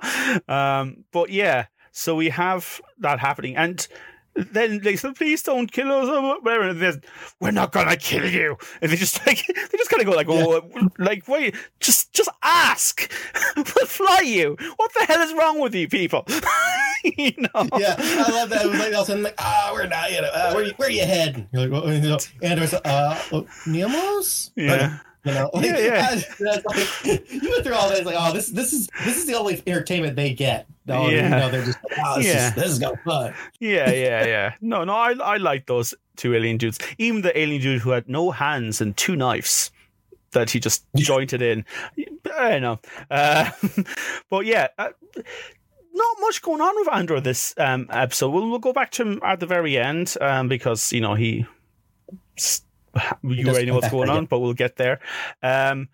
um but yeah so we have that happening and then they said, "Please don't kill us," or whatever. And there's, we're not gonna kill you. And they just [LAUGHS] like they just kind of go like, "Oh, like wait, just just ask. [LAUGHS] we'll fly you. What the hell is wrong with you people?" [LAUGHS] you know? yeah, I love that. It was like all of a sudden, like, ah, we're not, you know, uh, where you, where you heading? You're like, well, you know, and there's, uh, oh, Niamos? Yeah. You know, like, [LAUGHS] Yeah, yeah. [LAUGHS] that's like, you went through all this, like, oh, this, this is, this is the only entertainment they get. No, Yeah. you know, they're just, like, oh, this, Yeah. is, this is going fun. Yeah, yeah, yeah. No, no, I I like those two alien dudes. Even the alien dude who had no hands and two knives that he just jointed in. I don't know. Uh, [LAUGHS] but yeah, uh, not much going on with Andor this um, episode. We'll, we'll go back to him at the very end um, because, you know, he. You already know what's going on, but we'll get there. Um,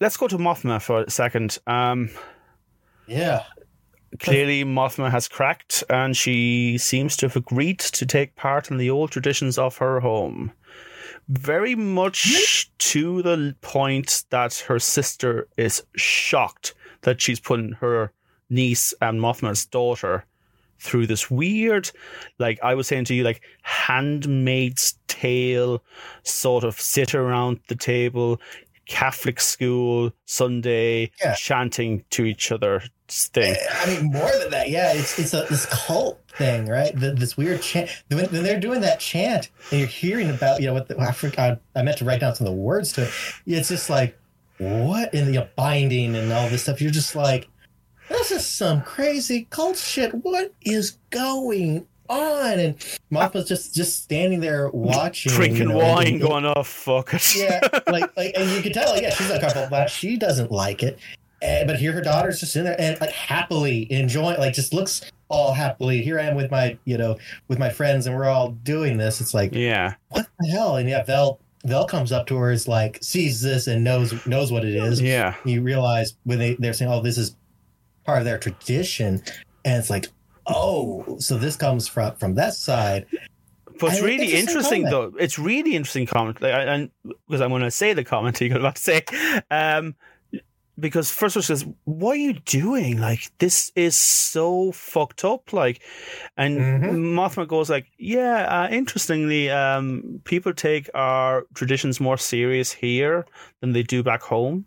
let's go to Mothma for a second. Um, Yeah. Clearly, Mothma has cracked, and she seems to have agreed to take part in the old traditions of her home. Very much to the point that her sister is shocked that she's putting her niece and Mothma's daughter through this weird, like I was saying to you, like handmaid's tale sort of sit around the table, Catholic school, Sunday, Yeah. chanting to each other thing. I mean, more than that, yeah. It's it's a this cult thing, right? The, this weird chant. When, when they're doing that chant, and you're hearing about, you know, what the, I forgot. I meant to write down some of the words to it. It's just like, what in the binding and all this stuff. You're just like, this is some crazy cult shit. What is going on? And Mothma's just just standing there watching, drinking you know, wine, and- going, "Oh fuck it." yeah, [LAUGHS] like, like, and you can tell, like, yeah, she's uncomfortable, but she doesn't like it. And, but here, her daughter's just in there and like happily enjoying, like, just looks all happily. Here I am with my, you know, with my friends, and we're all doing this. It's like, yeah, what the hell? And yeah, Vel, Vel comes up to her, is like, sees this and knows knows what it is. yeah. You realize when they they're saying, oh, this is part of their tradition, and it's like, oh, so this comes from from that side. But it's really interesting comment. though. It's really interesting comment, like, and because I'm going to say the comment [LAUGHS] you're about to say, um, because first of all, says, "What are you doing? Like this is so fucked up." Like, and Mhm. Mothma goes like, "Yeah, uh, interestingly, um, people take our traditions more serious here than they do back home."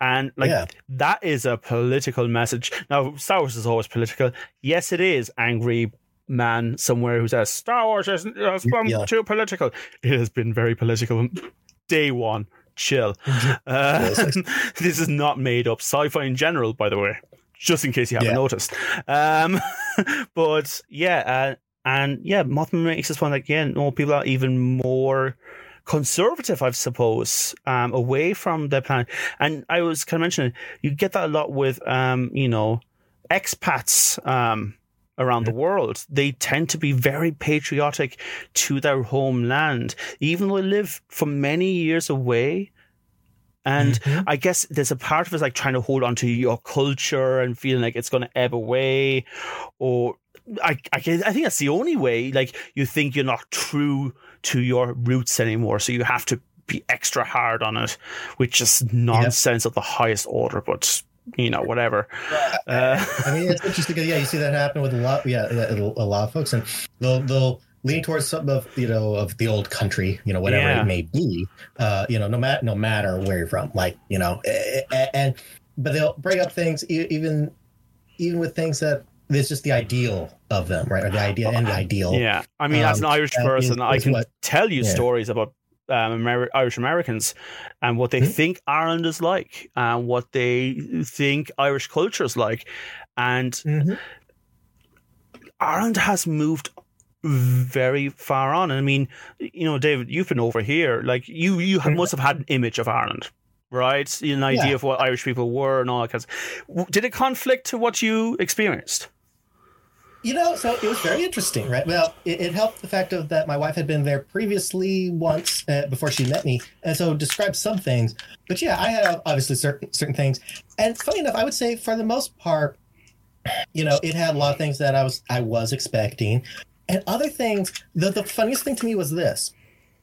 And like Yeah. that is a political message. Now, Star Wars is always political. Yes, it is. Angry man somewhere who says Star Wars is Yeah. too political. It has been very political. Day one, chill. [LAUGHS] Uh, [LAUGHS] this is not made up. Sci-fi in general, by the way, just in case you haven't Yeah. noticed. Um, [LAUGHS] but yeah, uh, and yeah, Mothma makes this point like, yeah, no, people are even more conservative, I suppose, um, away from the planet. And I was kind of mentioning, you get that a lot with, um, you know, expats um, around the world. They tend to be very patriotic to their homeland, even though they live for many years away. And Mhm. I guess there's a part of us like trying to hold on to your culture and feeling like it's going to ebb away, or I, I, I think that's the only way. Like you think you're not true to your roots anymore, so you have to be extra hard on it, which is nonsense of the highest order. But you know, whatever. Uh, I mean, it's interesting because yeah, you see that happen with a lot, yeah, a lot of folks, and they'll they'll lean towards some of you know of the old country, you know, whatever Yeah. it may be, uh, you know, no matter no matter where you're from, like you know, and but they'll bring up things even even with things that it's just the ideal of them, right, or the idea and the ideal. Yeah, I mean, as an Um, Irish person, I can what- tell you yeah. stories about um, Amer- Irish Americans and what they Mhm. think Ireland is like, and what they think Irish culture is like, and Mhm. Ireland has moved very far on. And I mean, you know, David, you've been over here. Like you, you have, must have had an image of Ireland, right? An idea Yeah. of what Irish people were and all that kind of. Did it conflict to what you experienced? You know, so it was very interesting, right? Well, it, it helped the fact of that my wife had been there previously once uh, before she met me, and so described some things. But yeah, I had obviously certain certain things, and funny enough, I would say for the most part, you know, it had a lot of things that I was I was expecting, and other things. The the funniest thing to me was this,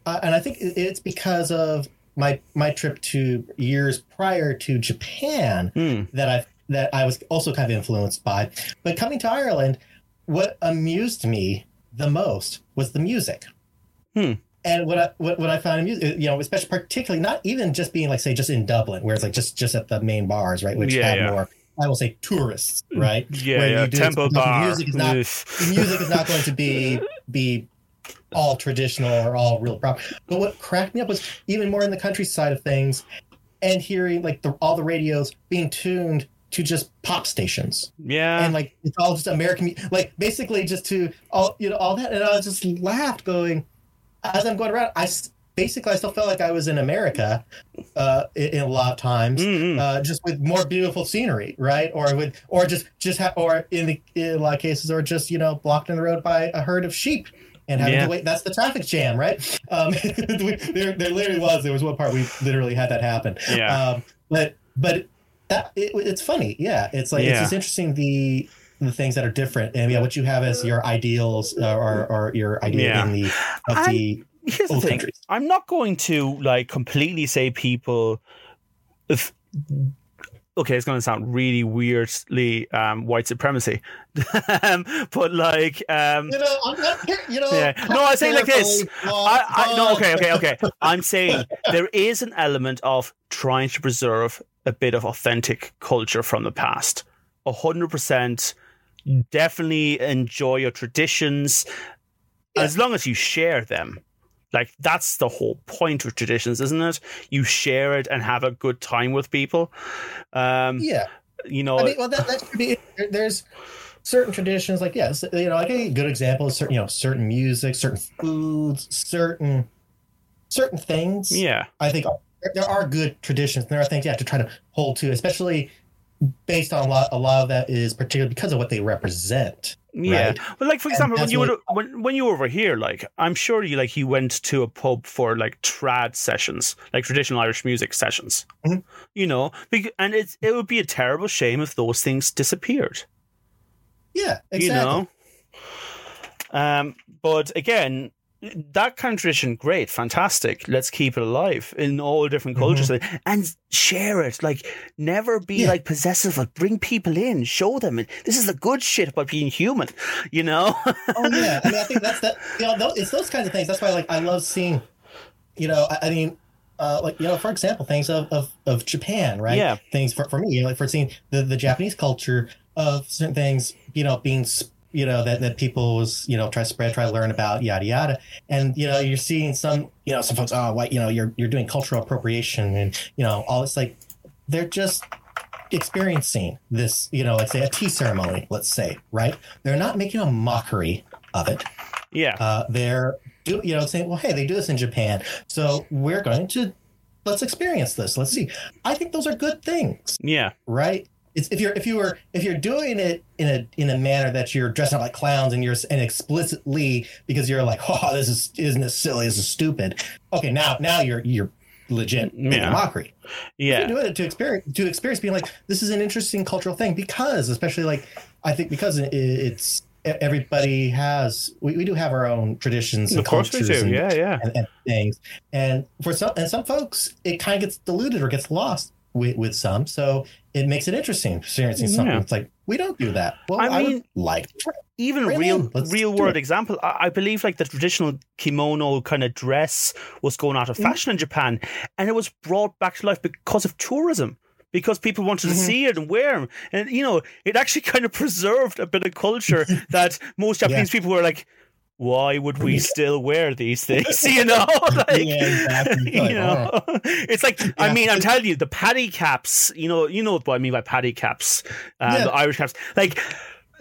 uh, and I think it's because of my my trip to years prior to Japan Hmm. that I that I was also kind of influenced by. But coming to Ireland, what amused me the most was the music. Hmm. And what I what, what I found amusing, you know, especially particularly not even just being like say just in Dublin, where it's like just just at the main bars, right, which Yeah, have yeah. more, I will say tourists, right? Yeah, Where yeah. you do- Temple the Bar. music is not- the music is not going to be be all traditional or all real proper. But what cracked me up was even more in the countryside of things, and hearing like the, all the radios being tuned to just pop stations, Yeah. and like it's all just American, like basically just to all you know all that, and I just laughed going as I'm going around. I basically I still felt like I was in America, uh, in, in a lot of times Mm-mm. uh, just with more beautiful scenery, right? Or with, or just, just ha- or in the in a lot of cases, or just you know blocked in the road by a herd of sheep and having Yeah. to wait. That's the traffic jam, right? Um, [LAUGHS] there, there literally was. There was one part we literally had that happen. yeah. Um, but but that it, it's funny, yeah. It's like Yeah. it's just interesting the the things that are different, and yeah, what you have as your ideals uh, or or your idea Yeah. in the of the Here's the thing. countries. I'm not going to like completely say people. If okay, it's going to sound really weirdly um, white supremacy, [LAUGHS] um, but like um, You know, I'm not. You know, Yeah. No, I say like this. I, I no, okay, okay, okay. [LAUGHS] I'm saying there is an element of trying to preserve a bit of authentic culture from the past. A hundred percent. Definitely enjoy your traditions as long as you share them. Like that's the whole point of traditions, isn't it? You share it and have a good time with people. Um, Yeah. you know, I mean, well, that, that could be. There, there's certain traditions, like yes, you know, like a good example is certain, you know, certain music, certain foods, certain certain things. Yeah. I think there are good traditions. There are things you have to try to hold to, especially based on a lot. A lot of that is particularly because of what they represent. Yeah, Right. but like for example, when you were when when you were over here, like I'm sure you like you went to a pub for like trad sessions, like traditional Irish music sessions. Mhm. You know, and it's it would be a terrible shame if those things disappeared. Yeah, exactly. You know. Um, but again, that kind of tradition, great, fantastic. Let's keep it alive in all different cultures and share it. Like, never be Yeah. like possessive. But bring people in, show them this is the good shit about being human. You know. oh yeah, I mean, I think that's that. You know, it's those kinds of things. That's why, like, I love seeing. You know, I, I mean, uh, like you know, for example, things of of, of Japan, right? Yeah. Things for, for me, you know, like for seeing the the Japanese culture of certain things, you know, being s- you know that that people was you know try to spread, try to learn about, yada yada, and you know, you're seeing some you know some folks, oh, what you know, you're you're doing cultural appropriation, and you know, all it's like they're just experiencing this, you know, let's say a tea ceremony, let's say, right? They're not making a mockery of it. yeah. Uh, they're do you know saying, well, hey, they do this in Japan, so we're going to let's experience this. Let's see. I think those are good things, Yeah. right? It's if you're if you were if you're doing it in a in a manner that you're dressing up like clowns and you're and explicitly because you're like, oh, this is isn't this silly? This is stupid. Okay, now now you're you're legit Yeah. mockery Yeah. doing it to experience to experience being like this is an interesting cultural thing because especially like i think because it, it's everybody has we, we do have our own traditions and Of course we cultures do. and, Yeah. Yeah. and, and things and for some and some folks it kind of gets diluted or gets lost with, with some so it makes it interesting experiencing something Yeah. it's like we don't do that well I i, mean- would like even it real. Let's real world example I, I believe like the traditional kimono kind of dress was going out of Mhm. fashion in japan and it was brought back to life because of tourism because people wanted to Mhm. see it and wear them and you know it actually [LAUGHS] kind of preserved a bit of culture [LAUGHS] that most japanese people were like why would we still wear these [LAUGHS] things you know? [LAUGHS] Like, Yeah, exactly. [LAUGHS] you Like, know? it's like i mean i'm telling you the paddy caps you know you know what i mean by paddy caps um, Yeah. the irish caps. Like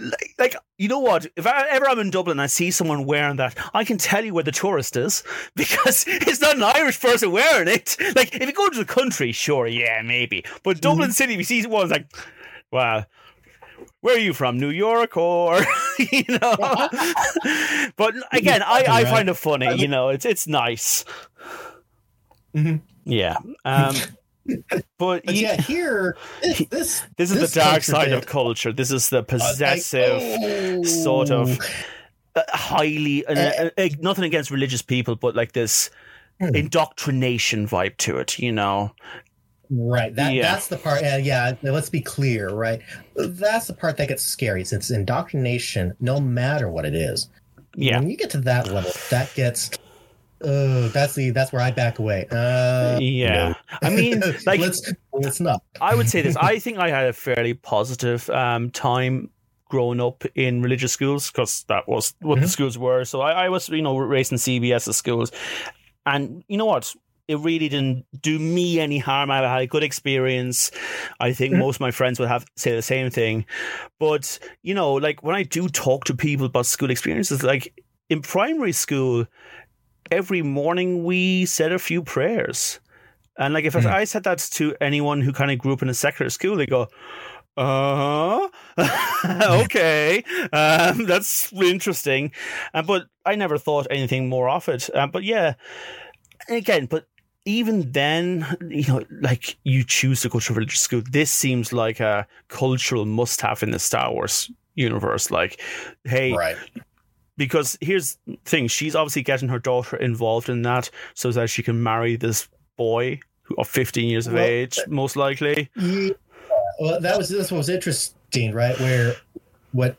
like, like you know what? If I, ever i'm in dublin and i see someone wearing that i can tell you where the tourist is because it's not an irish person wearing it. Like if you go to the country sure yeah maybe. But dublin city we see one like wow where are you from new york or [LAUGHS] you know? [LAUGHS] But again i, I find it funny you know it's it's nice. Mhm. yeah um [LAUGHS] but but you- yeah here this this, this is this the dark side bit- of culture. This is the uh, like, possessive sort of oh. uh, highly uh, uh, uh, nothing against religious people but like this Hmm. indoctrination vibe to it you know Right. That Yeah. that's the part. Uh, yeah. Let's be clear. Right. That's the part that gets scary. Since indoctrination, no matter what it is, yeah when you get to that level, that gets. Uh, that's the that's where I back away. Uh, yeah i mean no. [LAUGHS] like let's let's not. I would say this. I think I had a fairly positive um, time growing up in religious schools because that was what the Mhm. schools were. So I, I was, you know, raised in CBS schools, and you know what? It really didn't do me any harm. I had a good experience. I think Mhm. most of my friends would have say the same thing. But you know, like when I do talk to people about school experiences, like in primary school, every morning we said a few prayers. And like if Mhm. I said that to anyone who kind of grew up in a secular school, they go, "Uh, huh [LAUGHS] okay, um, that's interesting." Uh, but I never thought anything more of it. Uh, but yeah, again, but even then, you know, like you choose to go to religious school. This seems like a cultural must-have in the Star Wars universe. Like, hey, Right. because here's the thing she's obviously getting her daughter involved in that so that she can marry this boy who of 15 years of Well, age most likely Yeah. Well, that was this was interesting, right? Where what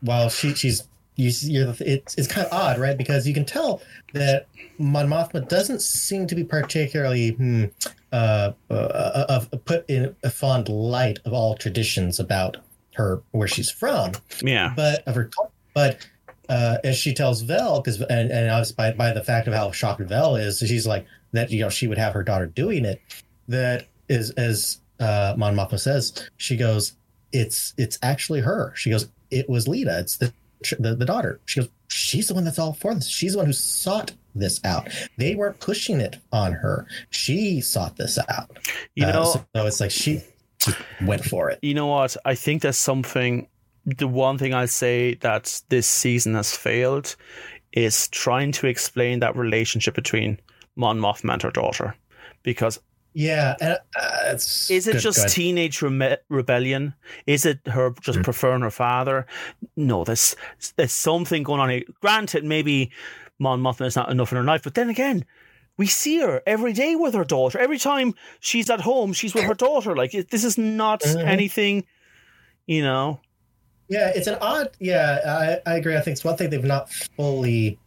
while she she's you you're the, it's it's kind of odd, right? Because you can tell that Mon Mothma doesn't seem to be particularly hmm, uh, uh, of put in a fond light of all traditions about her where she's from, yeah but of her but. Uh, as she tells Vel, because and, and obviously by, by the fact of how shocked Vel is, she's like that. You know, she would have her daughter doing it. That is as uh, Mon Mothma says. She goes, "It's it's actually her." She goes, it was Leida. It's the the, the daughter. She goes, she's the one that's all for this. She's the one who sought this out. They weren't pushing it on her. She sought this out. You Uh, know, so it's like she just went for it. you know what? I think there's something. The one thing I'll say that this season has failed is trying to explain that relationship between Mon Mothma and her daughter, because Yeah, uh, it's Is it good- just good. teenage reme- rebellion? Is it her just Mm. preferring her father? No, there's there's something going on here. Granted, maybe Mon Mothma is not enough in her life, but then again, we see her every day with her daughter. Every time she's at home, she's with her daughter. Like this is not Mhm. anything, you know. Yeah, it's an odd. Yeah, I, I agree. I think it's one thing they've not fully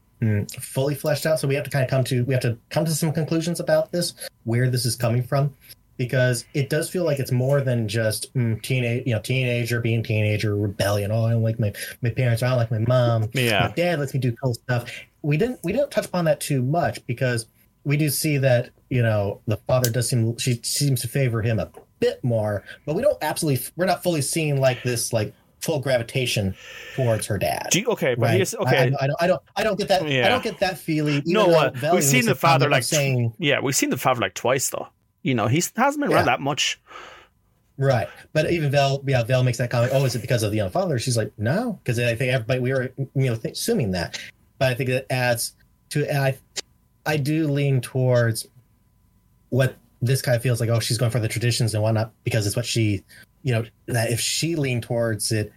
fully fleshed out. So we have to kind of come to we have to come to some conclusions about this, where this is coming from, because it does feel like it's more than just mm, teenage, you know, teenager being teenager rebellion. Oh, I don't like my my parents. I don't like my mom. Yeah. my dad lets me do cool stuff. We didn't we didn't touch upon that too much because we do see that you know the father does seem she seems to favor him a bit more, but we don't absolutely we're not fully seeing like this like full gravitation towards her dad. Okay, but right? okay. I, I don't I don't I don't get that Yeah. I don't get that feeling. No, uh, we've seen the father, like, saying yeah, we've seen the father like twice though. You know, he's hasn't been Yeah. around that much. Right. But even Vel, yeah, Vel makes that comment. Oh, is it because of the young father? She's like, no, because I think everybody we were, you know, th- assuming that. But I think it adds to. And I, I do lean towards what this guy feels like. Oh, she's going for the traditions and whatnot because it's what she, you know, that if she leaned towards it,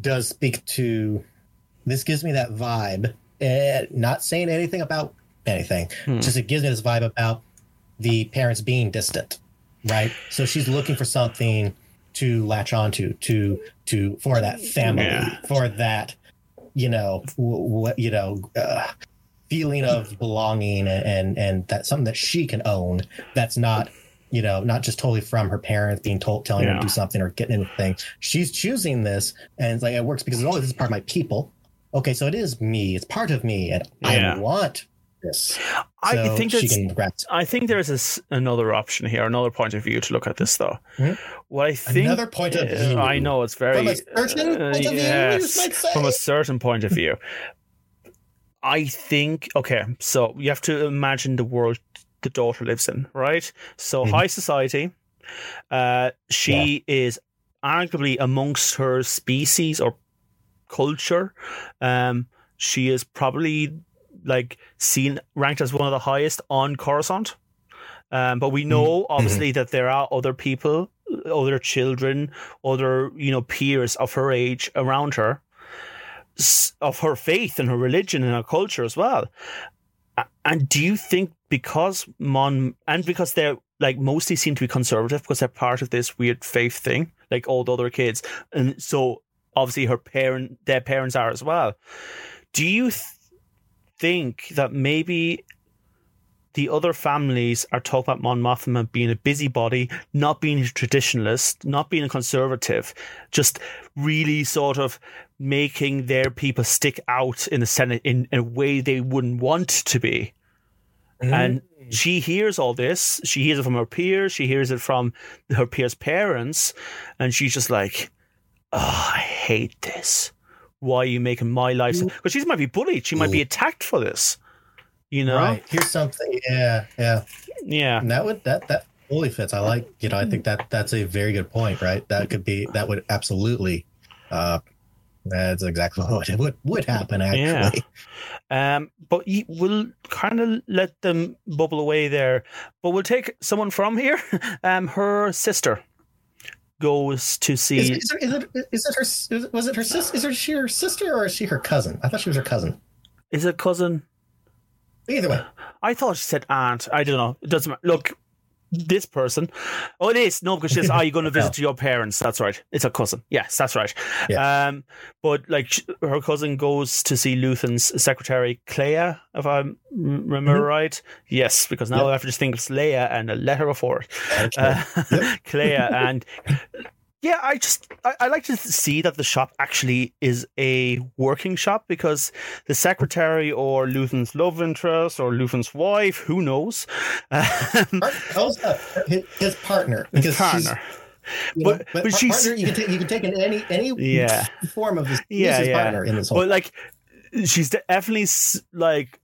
does speak to. This gives me that vibe. And not saying anything about anything, Hmm. just it gives me this vibe about the parents being distant right so she's looking for something to latch onto to to for that family Yeah. for that you know what you know uh, feeling of belonging and, and and that's something that she can own that's not you know not just totally from her parents being told telling her to do something or getting anything she's choosing this and it's like it works because oh this is part of my people okay so it is me it's part of me and Yeah. i want this I So think that's I think there's this, another option here, another point of view to look at this, though. Mhm. What I think Another point of view. I know it's very From a certain uh, point of yes, from a certain point of view. I think okay, so you have to imagine the world the daughter lives in, right? So Mhm. high society. Uh, she is arguably amongst her species or culture. Um, she is probably like seen ranked as one of the highest on Coruscant. Um, but we know obviously that there are other people, other children, other you know peers of her age around her, of her faith and her religion and her culture as well. And do you think because Mon and because they're like mostly seem to be conservative because they're part of this weird faith thing, like all the other kids, and so obviously her parent, their parents are as well. Do you th- think that maybe the other families are talking about Mon Mothma being a busybody, not being a traditionalist, not being a conservative, just really sort of making their people stick out in the Senate in, in a way they wouldn't want to be. And she hears all this. She hears it from her peers. She hears it from her peers' parents. And she's just like, oh, I hate this. Why are you making my life? Because she might be bullied. She might be attacked for this. You know? Right. Here's something. Yeah. Yeah. Yeah. And that would that that fully fits. I like. You know. I think that that's a very good point. Right. That could be. That would absolutely. Uh, that's exactly [LAUGHS] what would would happen. Actually. Yeah. Um, but we'll kind of let them bubble away there. But we'll take someone from here. [LAUGHS] Um, her sister goes to see. Is, is, it, is it is it her is, was it her sister? Is her she her sister or is she her cousin? I thought she was her cousin. is it cousin? Either way. I thought she said aunt. I don't know. It doesn't matter. Look, this person. Oh, it is. No, because she says, Are you going [LAUGHS] to visit your parents? That's right. It's a cousin. Yes, that's right. Yeah. Um, but like her cousin goes to see Luthen's secretary, Kleya, if I remember right. Yes, because now Mm-hmm. Yep. I have to just think of Leia and a letter before it. Uh, [LAUGHS] right. Kleya and yeah, I just I, I like to see that the shop actually is a working shop because the secretary or Luthen's love interest or Luthen's wife, who knows, um, also, his, his partner his because she's- partner. You But- know, but she's- partner, you can take you can take in any any Yeah. form of this Yeah, yeah. partner in this whole. but like she's definitely like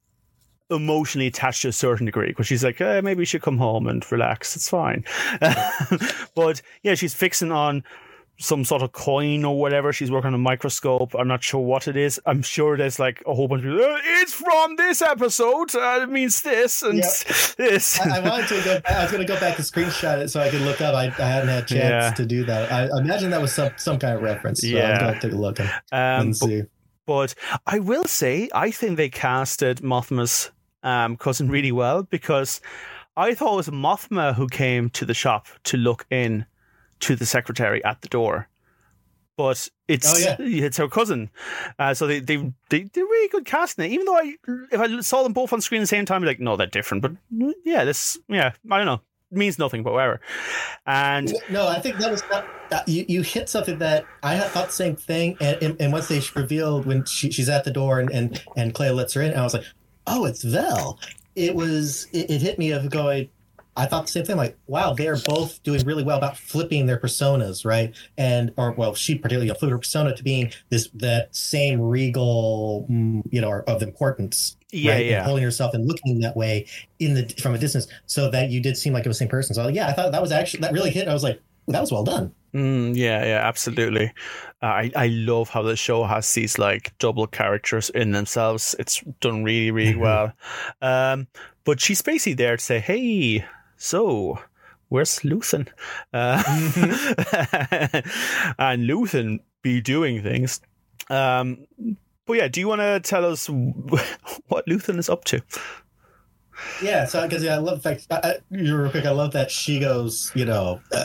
emotionally attached to a certain degree because she's like eh, maybe you should come home and relax it's fine [LAUGHS] but yeah she's fixing on some sort of coin or whatever she's working on a microscope i'm not sure what it is i'm sure there's like a whole bunch of people "Uh, it's from this episode uh, it means this and Yep. [LAUGHS] this I, I wanted to go. I was going to go back and screenshot it so I could look up. I, I hadn't had a chance Yeah. to do that. I, I imagine that was some some kind of reference. So Yeah. I'm going to take a look and, um, and but see. But I will say, I think they casted Mothma's um, cousin really well because I thought it was Mothma who came to the shop to look in to the secretary at the door. But it's Oh, yeah. [LAUGHS] it's her cousin, uh, so they they they they're really good casting it. Even though I if I saw them both on screen at the same time, I'd be like no, they're different. But yeah, this yeah, I don't know, it means nothing, but whatever. And No, I think that was not, that, you. You hit something that I had thought the same thing, and, and, and once they revealed when she, she's at the door and, and and Kleya lets her in, I was like, oh, it's Vel. It was. It, it hit me of going. I thought the same thing. Like, wow, they are both doing really well about flipping their personas, right? And or well, she particularly flipped her persona to being this that same regal, mm, you know, of importance. yeah, right? And yeah, holding yourself and looking that way in the from a distance, so that you did seem like it was the same person. So yeah, I thought that was actually that really hit. I was like, "Ooh, that was well done. Mm, yeah, yeah, absolutely. Uh, I I love how the show has these like double characters in themselves. It's done really, really Mhm. well. Um, but she's basically there to say, "Hey, so where's Luthen?" Uh, [LAUGHS] and Luthen be doing things. Um, but yeah, do you want to tell us [LAUGHS] what Luthen is up to? Yeah, so because yeah, I love the fact. I, I, real quick, I love that she goes. You know, uh,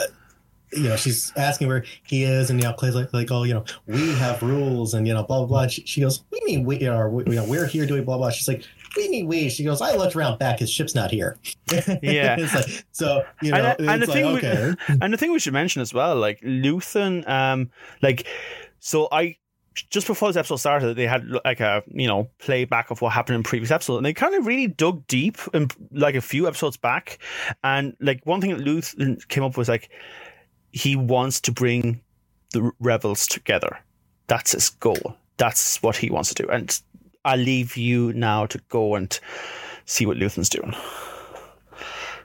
you know, she's asking where he is, and you know, Kleya's like, like, oh, you know, we have rules, and you know, blah blah blah. She, she goes, we mean we are, we, you know, we're here doing blah blah. She's like, we mean we. She goes, I looked around back, his ship's not here. [LAUGHS] Yeah. [LAUGHS] it's like so. You know, And- and the like thing we- [LAUGHS] and the thing we should mention as well, like Luthen, um, like so I just before this episode started, they had like a you know playback of what happened in previous episodes, and they kind of really dug deep in like a few episodes back, and like one thing that Luthen came up with was like he wants to bring the rebels together. That's his goal. That's what he wants to do, and I leave you now to go and see what Luthen's doing.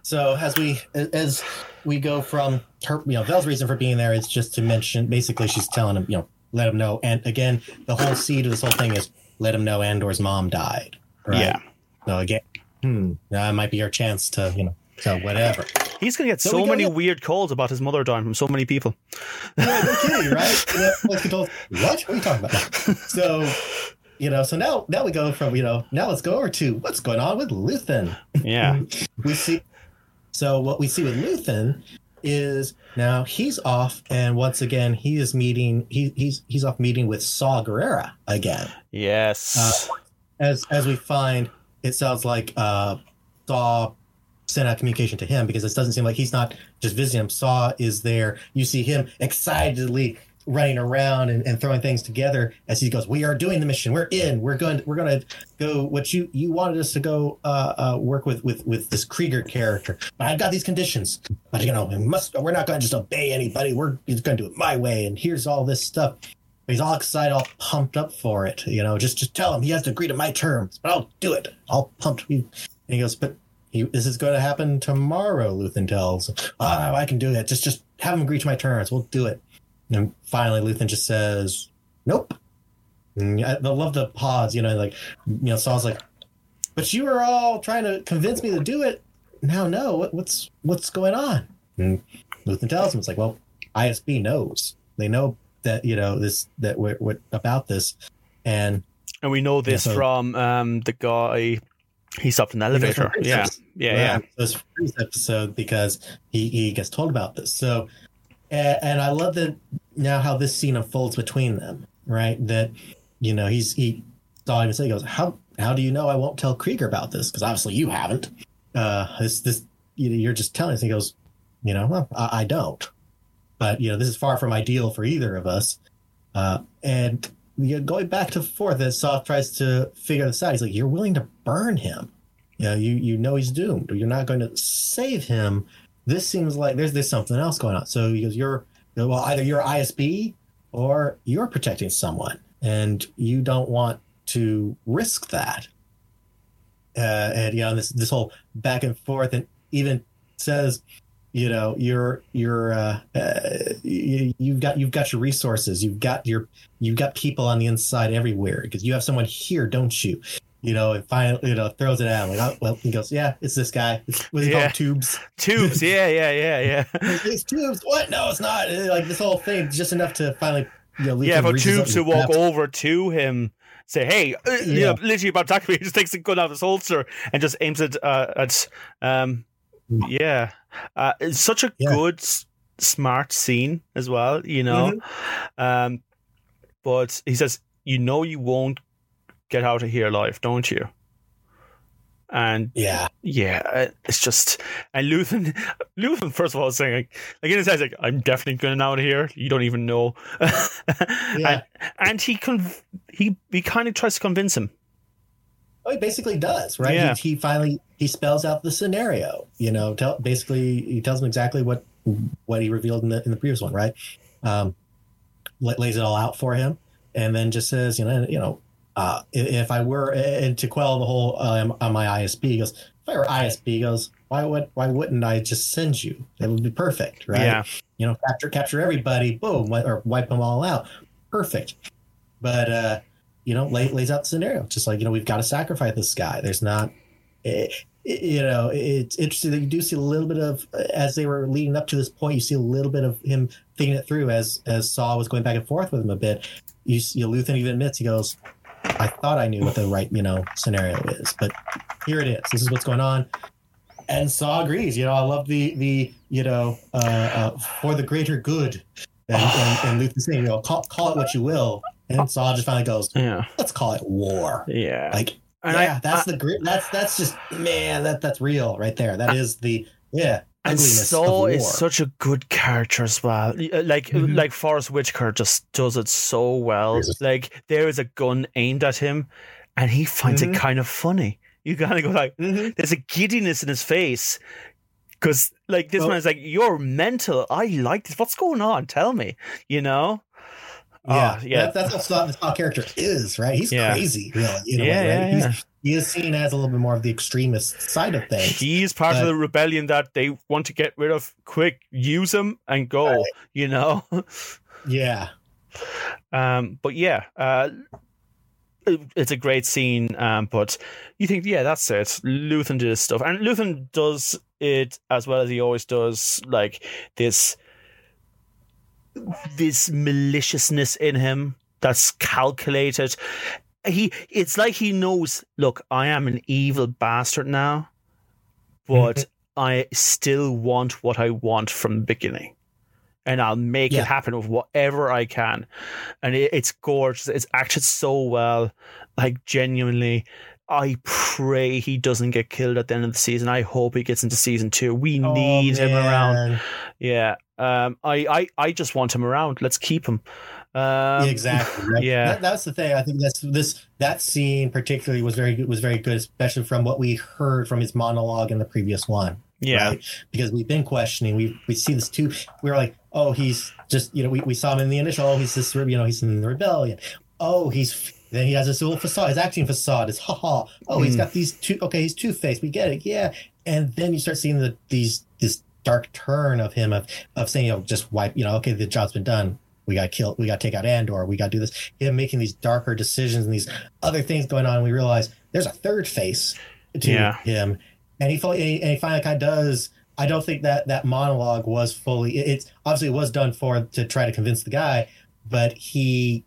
So as we as we go from her, you know, Vel's reason for being there is just to mention. Basically, she's telling him, you know, let him know. And again, the whole seed of this whole thing is let him know Andor's mom died. Right? Yeah. So again, hmm, that might be our chance to, you know, so whatever. He's gonna get So so, many get- weird calls about his mother dying from so many people. Yeah, no kidding, right? You know, let's get told, what? What are you talking about? So, you know, so now now we go from you know now let's go over to what's going on with Luthen. Yeah. [LAUGHS] we see so what we see with Luthen is now he's off and once again he is meeting he, he's he's off meeting with Saw Gerrera again Yes. as as we find it sounds like uh Saw sent out communication to him because it doesn't seem like he's not just visiting him. Saw is there. You see him excitedly running around and, and throwing things together as he goes we are doing the mission. We're in. We're going we're going to go what you you wanted us to go uh, uh work with with with this Kreegyr character. But i've got these conditions. But you know we must we're not going to just obey anybody. We're just going to do it my way. And here's all this stuff. He's all excited all pumped up for it you know just just tell him he has to agree to my terms but i'll do it. All pumped. And he goes but he, this is going to happen tomorrow luthen tells oh i can do that just just have him agree to my terms we'll do it and finally luthen just says nope and I I love the pause, you know, like, you know, Saw's like, but you were all trying to convince me to do it. Now, no, what, what's what's going on? And Luthen tells him, it's like, well, ISB knows. They know that you know this that we're, what about this, and and we know this Yeah, so- from um, the guy. He stopped in the elevator. Yeah. Yeah. Yeah. This first episode because he he gets told about this. So, and, and I love that now how this scene unfolds between them. Right, that you know he's he saw him say he goes how how do you know I won't tell Kreegyr about this because obviously you haven't. Uh, this this you know, you're just telling us. He goes, you know, well, I, I don't. But you know, this is far from ideal for either of us. Uh, and you know, going back to forth, as Soft tries to figure this out, he's like, "You're willing to burn him. You know, you you know he's doomed. You're not going to save him. this seems like there's there's something else going on. So he goes, you're well, either you're ISB or you're protecting someone, and you don't want to risk that. Uh, and you know this this whole back and forth, and even says, you know, you're you're uh, uh, you, you've got you've got your resources, you've got your you've got people on the inside everywhere because you have someone here, don't you? you know, and finally, you know, throws it out. Like, oh, well, he goes, yeah, it's this guy. What's he Yeah. called? Tubes. Tubes. Yeah, yeah, yeah, yeah. [LAUGHS] it's tubes. What? No, it's not. Like this whole thing, just enough to finally, you know, yeah, for Tubes to walk over to him, say, "Hey," uh, you Yeah. know, literally about to attack me, [LAUGHS] he just takes a gun out of his holster and just aims it uh, at. Um, yeah, uh, it's such a Mm. Yeah. good, s- smart scene as well. You know, Mm-hmm. um, but he says, "You know, you won't get out of here alive, don't you?" And Yeah, yeah, uh, it's just and Luthen, [LAUGHS] Luthen first of all is saying like, like in his head like I'm definitely going out of here. You don't even know, [LAUGHS] and, and he conv- he he kind of tries to convince him. Oh, he basically does, right? Yeah. He, he finally he spells out the scenario. You know, tell basically he tells him exactly what what he revealed in the in the previous one, right? Um, lays it all out for him, and then just says, you know, you know, uh, if, I were and to quell the whole um, on my ISB, he goes, if I were ISB, he goes, why would why wouldn't I just send you? That would be perfect, right? Yeah, you know, capture capture everybody, boom, or wipe them all out. Perfect. But uh, you know, lay, lays out the scenario, just like you know, we've got to sacrifice this guy. There's not, eh, eh, you know, it's interesting that you do see a little bit of as they were leading up to this point. You see a little bit of him thinking it through as as Saw was going back and forth with him a bit. You see, Luthen even admits he goes, "I thought I knew what the right you know scenario is, but here it is. This is what's going on." and Saw agrees. You know, I love the the you know uh, uh, for the greater good, and, and, and Luthen saying, you know, call, call it what you will, and Saw just finally goes, yeah, let's call it war. yeah. Like, And yeah, I- that's the great. That's that's just man, that that's real right there. That is the yeah and ugliness Saw is such a good character as well. Uh, Like Mhm. like Forest Whitaker just does it so well. Jesus. Like there is a gun aimed at him, and he finds Mhm. it kind of funny. You kind of go like, Mhm. there's a giddiness in his face because like this Well- man's like you're mental i like this what's going on tell me you know Yeah, Ah, yeah That, that's what the character is, right? He's Yeah. crazy, really. You know, Yeah, right? yeah, He's, yeah. He is seen as a little bit more of the extremist side of things. he's part of the rebellion that they want to get rid of quick use him and go Right. you know [LAUGHS] Yeah, um but yeah uh it- it's a great scene um but you think yeah that's it luthen did his stuff and luthen does it as well as he always does like this this maliciousness in him that's calculated he it's like he knows look i am an evil bastard now but mm-hmm. i still want what i want from the beginning and i'll make Yeah. it happen with whatever i can and it, it's gorgeous it's acted so well like genuinely I pray he doesn't get killed at the end of the season. I hope he gets into season two. We Oh, need him around. Yeah. Um. I, I. I just want him around. Let's keep him. Um, exactly. Right? [LAUGHS] yeah. that, that's the thing. I think that's this that scene particularly was very good. Was very good, especially from what we heard from his monologue in the previous one. Yeah. right? because we've been questioning. We we see this too. We were like, oh, he's just you know we, we saw him in the initial. Oh, he's this you know he's in the rebellion. Oh, he's then he has this little facade. His acting facade is ha ha. Oh, he's got these two. Okay, he's two faced. We get it. Yeah, and then you start seeing the these this dark turn of him of of saying you know just wipe you know okay the job's been done. We got to kill. We got to take out Andor. We got to do this. Him making these darker decisions and these other things going on. And we realize there's a third face to Yeah. him, and he finally and he finally kind of does. I don't think that that monologue was fully. it- It's obviously it was done for to try to convince the guy, but he,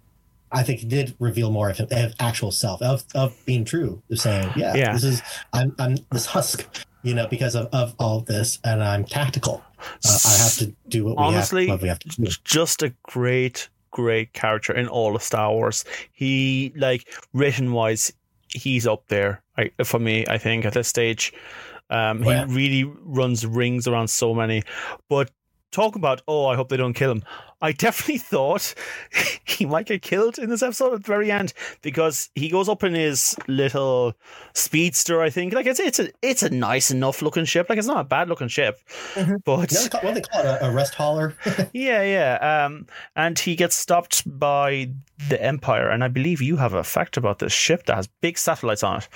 I think, he did reveal more of, of actual self of of being true, of saying, yeah, Yeah. this is I'm I'm this husk, you know, because of of all this, and I'm tactical. Uh, I have to do what we Honestly, have, what we have to do. just a great, great character in all of Star Wars. He like written wise, he's up there. I, for me, I think at this stage, um, he really runs rings around so many. But talk about oh, I hope they don't kill him. I definitely [LAUGHS] thought he might get killed in this episode at the very end because he goes up in his little speedster. I think like it's it's a it's a nice enough looking ship. Like it's not a bad looking ship, Mhm. but know, what do they call it? A, a rest hauler. [LAUGHS] yeah, yeah. Um, and he gets stopped by the Empire, and I believe you have a fact about this ship that has big satellites on it.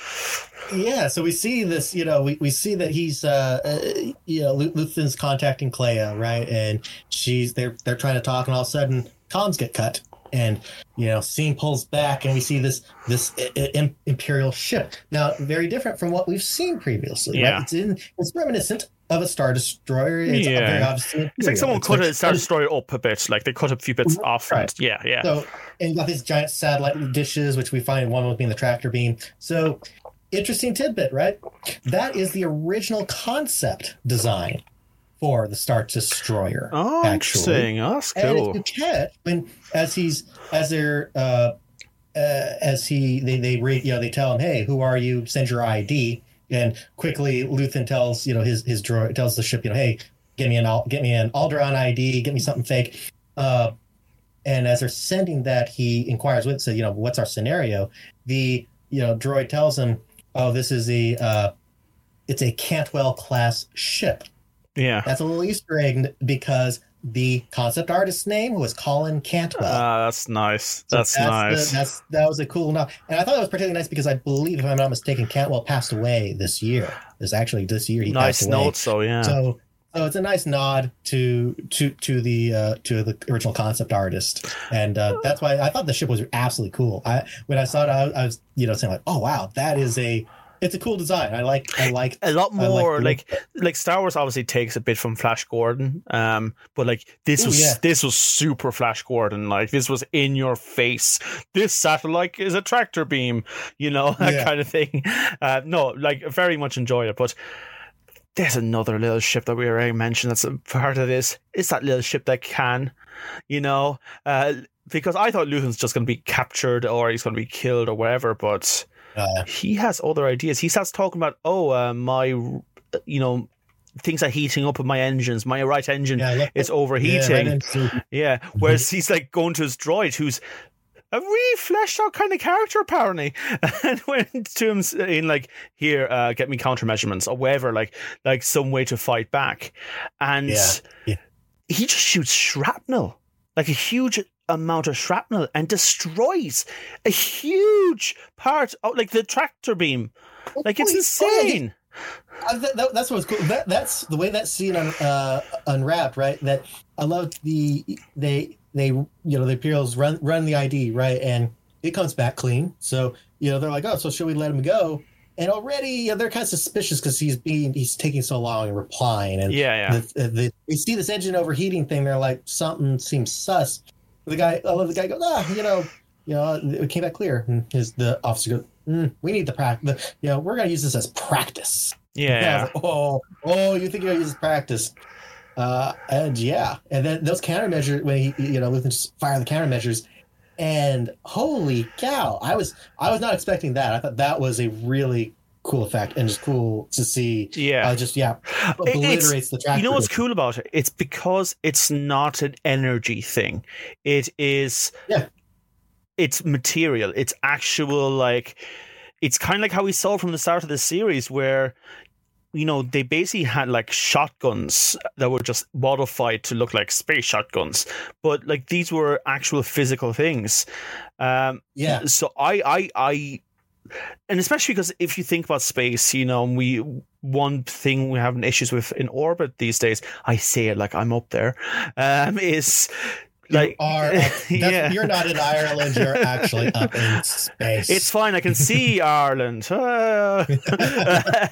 yeah. So we see this. You know, we, we see that he's uh, uh you know Luthen's contacting Kleya, right? And she's they're they're trying to talk, and all of a sudden comms get cut. And you know, scene pulls back, and we see this this i- i- imperial ship. Now, very different from what we've seen previously. Yeah. right? it's in it's reminiscent of a star destroyer. It's Yeah. very obviously It's like someone It's cut like- it, Star Destroyer up a bit. Like they cut a few bits off. And, Right. yeah, yeah. So, and you got these giant satellite dishes, which we find one with being the tractor beam. So, interesting tidbit, right? That is the original concept design for the Star Destroyer. oh, actually. interesting. Oh, that's And cool. if you catch when as he's as they're uh, uh, as he they they read you know they tell him hey who are you send your ID and quickly Luthen tells you know his his droid tells the ship you know hey get me an get me an Alderaan ID get me something fake uh, and as they're sending that he inquires with so you know what's our scenario the you know droid tells him oh this is a uh, it's a Cantwell class ship Yeah. that's a little Easter egg because the concept artist's name was Colin Cantwell. Ah, that's nice. So That's, the- nice. that's that was a cool enough, and I thought it was particularly nice because I believe, if I'm not mistaken, Cantwell passed away this year. It's actually this year he nice passed away. Nice note. So yeah. So, so it's a nice nod to to to the uh, to the original concept artist, and uh, that's why I thought the ship was absolutely cool. I when I saw it, I, I was you know saying like, oh wow, that is a it's a cool design. I like I like a lot I like more like like, Star Wars obviously takes a bit from Flash Gordon, um, but like this Ooh, was yeah. this was super Flash Gordon. Like this was in your face. This satellite is a tractor beam, you know [LAUGHS] that Yeah. kind of thing. Uh, no, like very much enjoyed it, but. There's another little ship that we already mentioned that's a part of this. It's that little ship that can, you know, uh, because I thought Luthen's just going to be captured or he's going to be killed or whatever, but uh, he has other ideas. He starts talking about, oh, uh, my, you know, things are heating up in my engines. My right engine yeah, is overheating. into- [LAUGHS] Yeah. Whereas he's like going to his droid, who's a really fleshed out kind of character, apparently, [LAUGHS] and went to him in like, "Here, uh, get me countermeasurements or whatever, like, like some way to fight back." And Yeah, yeah. he just shoots shrapnel, like a huge amount of shrapnel, and destroys a huge part of like the tractor beam. Like it's Holy- oh, insane. Uh, that, that- that's what's cool. That, that's the way that scene un, uh, unwrapped, right? That I love the they they you know the Imperials run run the ID right, and it comes back clean. So you know they're like, oh, so should we let him go? And already you know, they're kind of suspicious because he's being he's taking so long in replying, and Yeah, yeah. the, the, we see this engine overheating thing. They're like something seems sus. The guy, I love the guy goes, ah, you know, you know, it came back clear. And his the officer goes, mm, we need the practice. You know, we're gonna use this as practice. Yeah, Yeah, [LAUGHS] I yeah. was like, oh, oh, you think you're gonna use this practice? Uh, and yeah, and then those countermeasures when he, you know, Luthen just fire the countermeasures, and holy cow, I was I was not expecting that. I thought that was a really cool effect and it's cool to see. yeah. Uh, just yeah, It's- the track. You know what's cool about it? It's because it's not an energy thing. It is Yeah. it's material. It's actual like it's kind of like how we saw from the start of the series where you know they basically had like shotguns that were just modified to look like space shotguns but like these were actual physical things um Yeah, so I, I, I, and especially because if you think about space, you know, we one thing we having issues with in orbit these days. I say it like I'm up there. Um, is like you are. [LAUGHS] Up, yeah. you're not in Ireland. You're actually up in space. It's fine. I can see [LAUGHS] Ireland. [LAUGHS]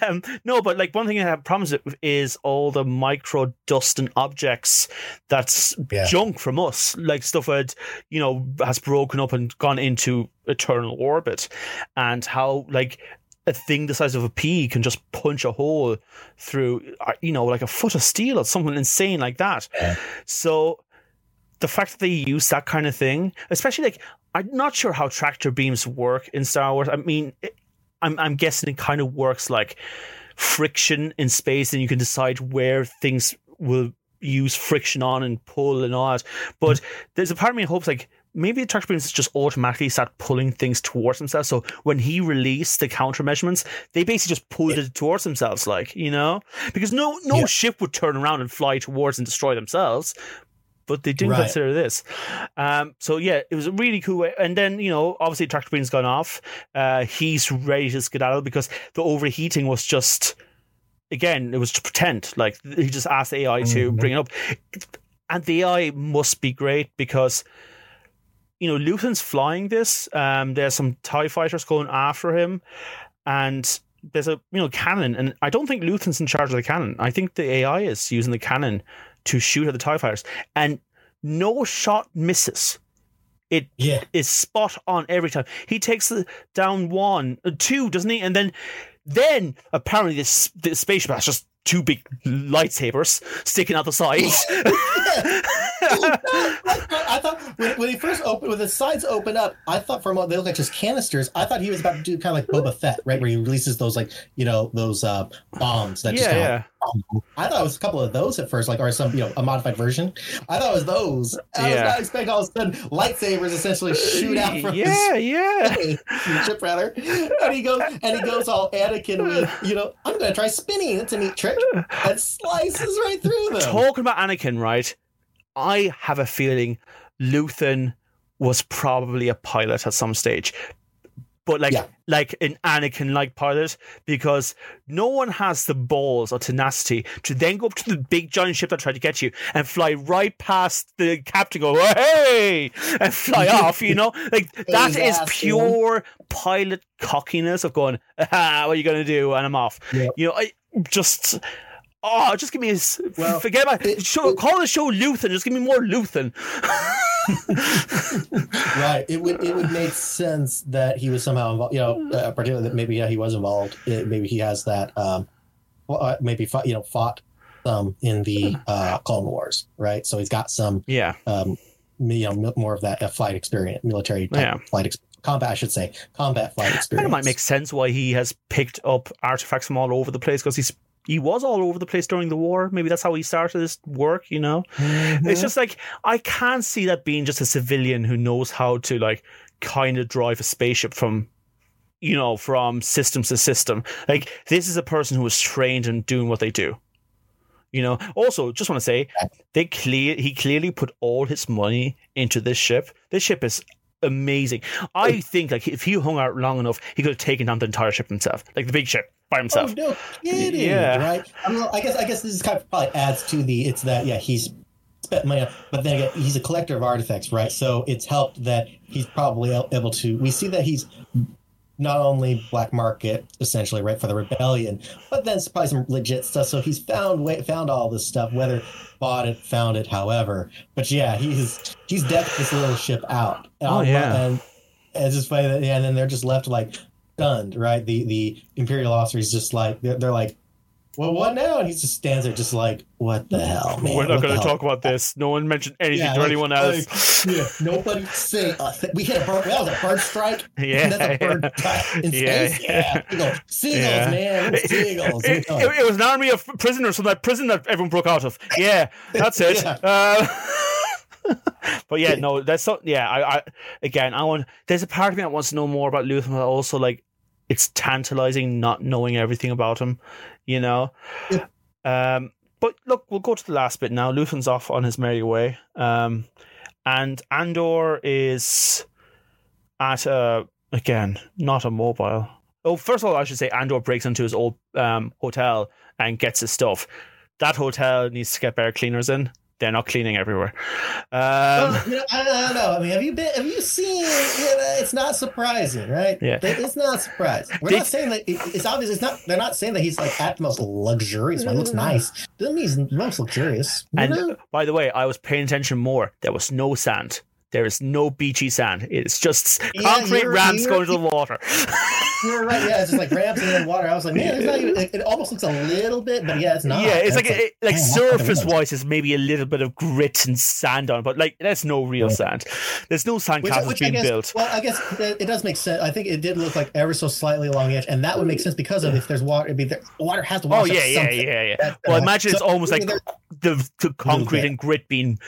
Um, no, but like one thing I have problems with is all the micro dust and objects that's Yeah. junk from us, like stuff that you know has broken up and gone into eternal orbit, and how like a thing the size of a pea can just punch a hole through, uh, you know, like a foot of steel or something insane like that. Yeah. So the fact that they use that kind of thing, especially like I'm not sure how tractor beams work in Star Wars. I mean, it, I'm I'm guessing it kind of works like friction in space, and you can decide where things will use friction on and pull and all that. But there's a part of me hopes like maybe the tractor beams just automatically start pulling things towards themselves. So when he released the counter measurements, they basically just pulled it towards themselves, like you know, because no no Yeah. ship would turn around and fly towards and destroy themselves. But they didn't Right. consider this. Um, so yeah, it was a really cool way. And then you know, obviously, tractor beam's gone off. Uh, he's ready to skedaddle because the overheating was just again, it was to pretend. Like he just asked the AI to Mhm. bring it up, and the AI must be great because you know Luthen's flying this. Um, there's some Tie fighters going after him, and there's a you know cannon, and I don't think Luthen's in charge of the cannon. I think the AI is using the cannon to shoot at the Tie fighters, and no shot misses. It Yeah. is spot on every time. He takes down one, uh, two, doesn't he? And then, then apparently this this spaceship has just two big lightsabers sticking out the side. [LAUGHS] [LAUGHS] I thought when, when he first opened, when the sides open up, I thought for a moment they look like just canisters. I thought he was about to do kind of like Boba Fett, right, where he releases those like you know those uh, bombs that yeah, kind yeah. of. I thought it was a couple of those at first, like or some you know a modified version. I thought it was those. I was not expecting all of a sudden lightsabers essentially shoot out from yeah, yeah. [LAUGHS] ship rather, and he goes and he goes all Anakin with you know I'm gonna try spinning. It's a neat trick, and slices right through them. Talking about Anakin, right? I have a feeling Luthen was probably a pilot at some stage. But like Yeah. like an Anakin like pilot, because no one has the balls or tenacity to then go up to the big giant ship that tried to get you and fly right past the captain, go, hey, and fly [LAUGHS] off, you know? Like that is pure pilot cockiness of going, ah, what are you gonna do? And I'm off. You know, I just Oh, just give me his. Well, forget about it- show. it- call the show Luthen. Just give me more Luthen. [LAUGHS] right. It would it would make sense that he was somehow involved. You know, uh, particularly that maybe yeah he was involved. Uh, maybe he has that. Um, well, uh, maybe fought, you know fought some in the uh, Clone Wars, right? So he's got some Yeah, um, you know more of that uh, flight experience, military Yeah. flight experience. Combat, I should say, combat flight experience. it might make sense why he has picked up artifacts from all over the place because he's he was all over the place during the war. Maybe that's how he started his work. You know, Mhm. it's just like I can't see that being just a civilian who knows how to like kind of drive a spaceship from you know from system to system. Like this is a person who was trained in doing what they do. You know. Also, just want to say they clear he clearly put all his money into this ship. This ship is amazing. I think like if he hung out long enough, he could have taken down the entire ship himself, like the big ship by Oh, himself. no kidding! Yeah. right. I, mean, I guess I guess this is kind of probably adds to the. It's that yeah he's spent money, but then again he's a collector of artifacts, right? So it's helped that he's probably able to. We see that he's not only black market essentially right for the rebellion, but then probably some legit stuff. So he's found way, found all this stuff, whether bought it, found it, however. But yeah, he's he's decked this little ship out. Oh, Um, yeah. and it's just funny that yeah, and then they're just left like stunned, right? The the imperial officers just like they're, they're like, well, what now? And he just stands there, just like, what the hell, man? We're not going to talk about this. No one mentioned anything Yeah, to like- anyone else. Yeah, nobody say uh, we hit a bird. That was a bird strike. [LAUGHS] Yeah, that's a bird strike in Yeah, space. yeah. Yeah, Seagulls, Yeah. man, [LAUGHS] It, seagulls. it- it- it was an army of prisoners from that prison that everyone broke out of. Yeah, that's it. [LAUGHS] Yeah. Uh, [LAUGHS] but yeah, no, that's so. Yeah, I, I again, I want. There's a part of me that wants to know more about Luthen, but also like it's tantalizing not knowing everything about him. You know. Yeah. Um. But look, we'll go to the last bit now. Luthen's off on his merry way. Um, and Andor is at a again not a mobile. Oh, first of all, I should say Andor breaks into his old um, hotel and gets his stuff. That hotel needs to get better cleaners in. They're not cleaning everywhere. Um, Well, you know, I, I don't know. I mean, have you been? Have you seen? You know, it's not surprising, right? Yeah. It's not surprising. We're Did- not saying that it, it's obvious. It's not. They're not saying that he's like at the most luxurious one. Looks nice. Doesn't mean he's most luxurious. And know? by the way, I was paying attention more. There was no sand. There is no beachy sand. It's just Yeah, concrete ramps you're- going to the water. You're right. Yeah, it's just like ramps and then water. I was like, man, it's not even. It, it almost looks a little bit, but yeah, it's not. yeah, it's like That's it, like man, that's what it surface wise, is maybe a little bit of grit and sand on, it, but like that's no real Yeah. sand. There's no sand Which, castles which being guess, built. well, I guess it, does make sense. I think it did look like ever so slightly along the edge, and that would make sense because of if there's water. It'd be there, water has to wash. Oh yeah, up yeah, something. yeah, yeah. Well, uh, imagine it's so almost like the, the concrete and grit being